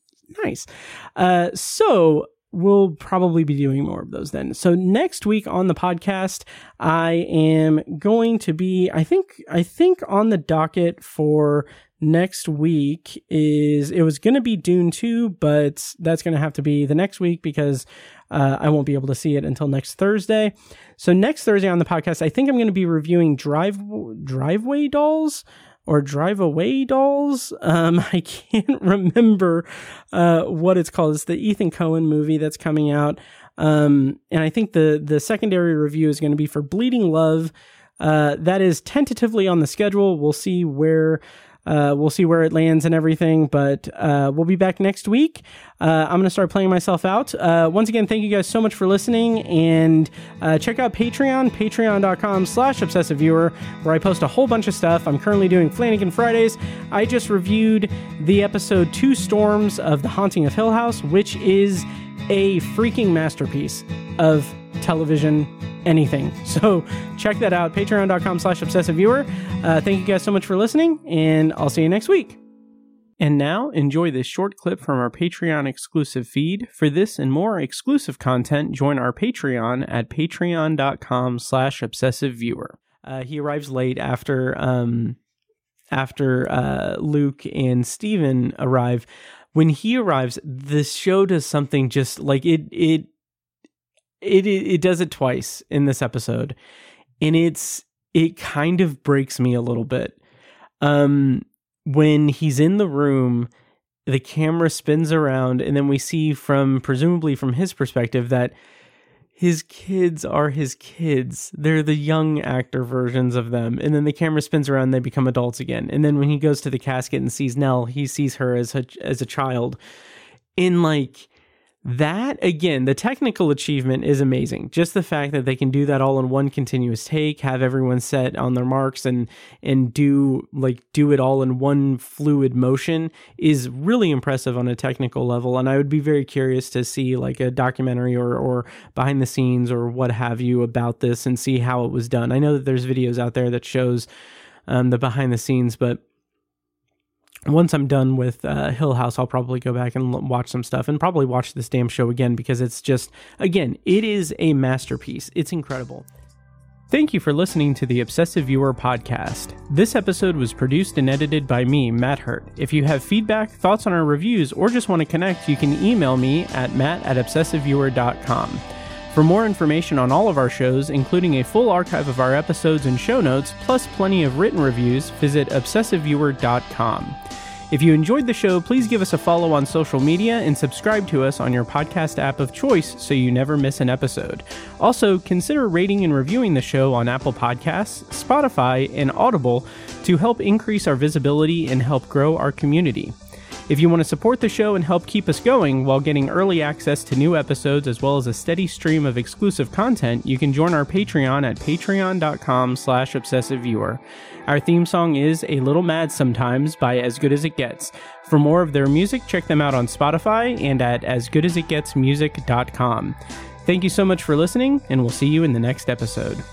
Nice. Uh, so we'll probably be doing more of those then. So next week on the podcast, I am going to be, I think, I think on the docket for next week is it was going to be Dune 2, but that's going to have to be the next week because uh, I won't be able to see it until next Thursday. So next Thursday on the podcast, I think I'm going to be reviewing Drive Drive-Away Dolls or Drive-Away Dolls. Um, [LAUGHS] I can't [LAUGHS] remember uh, what it's called. It's the Ethan Coen movie that's coming out. Um, and I think the the secondary review is going to be for Bleeding Love. Uh, that is tentatively on the schedule. We'll see where uh, we'll see where it lands and everything, but uh, we'll be back next week. Uh, I'm going to start playing myself out. Uh, once again, thank you guys so much for listening, and uh, check out Patreon, patreon.com slash obsessiveviewer, where I post a whole bunch of stuff. I'm currently doing Flanagan Fridays. I just reviewed the episode Two Storms of The Haunting of Hill House, which is a freaking masterpiece of television anything. [LAUGHS] So check that out, patreon.com slash obsessive viewer. Uh, thank you guys so much for listening, and I'll see you next week. And now enjoy this short clip from our Patreon exclusive feed. For this and more exclusive content, join our Patreon at patreon.com slash obsessive viewer. Uh, he arrives late after um, after uh, Luke and Steven arrive. When he arrives, the show does something just like it it it, it does it twice in this episode and it's it kind of breaks me a little bit. Um when he's in the room the camera spins around and then we see from presumably from his perspective that his kids are his kids. They're the young actor versions of them. And then the camera spins around they become adults again. And then when he goes to the casket and sees nell he sees her as a as a child. In like that again the technical achievement is amazing. Just the fact that they can do that all in one continuous take have everyone set on their marks and and do like do it all in one fluid motion is really impressive on a technical level. And i would be very curious to see like a documentary or or behind the scenes or what have you about this and see how it was done. I know that there's videos out there that shows um, the behind the scenes but once I'm done with uh, Hill House, I'll probably go back and l- watch some stuff and probably watch this damn show again because it's just, again, it is a masterpiece. It's incredible. Thank you for listening to the Obsessive Viewer podcast. This episode was produced and edited by me, Matt Hurt. If you have feedback, thoughts on our reviews, or just want to connect, you can email me at matt at obsessiveviewer.com. For more information on all of our shows, including a full archive of our episodes and show notes, plus plenty of written reviews, visit obsessiveviewer.com. If you enjoyed the show, please give us a follow on social media and subscribe to us on your podcast app of choice so you never miss an episode. Also, consider rating and reviewing the show on Apple Podcasts, Spotify, and Audible to help increase our visibility and help grow our community. If you want to support the show and help keep us going while getting early access to new episodes as well as a steady stream of exclusive content, you can join our Patreon at patreon.com slash obsessiveviewer. Our theme song is A Little Mad Sometimes by As Good As It Gets. For more of their music, check them out on Spotify and at asgoodasitgetsmusic.com. Thank you so much for listening, and we'll see you in the next episode.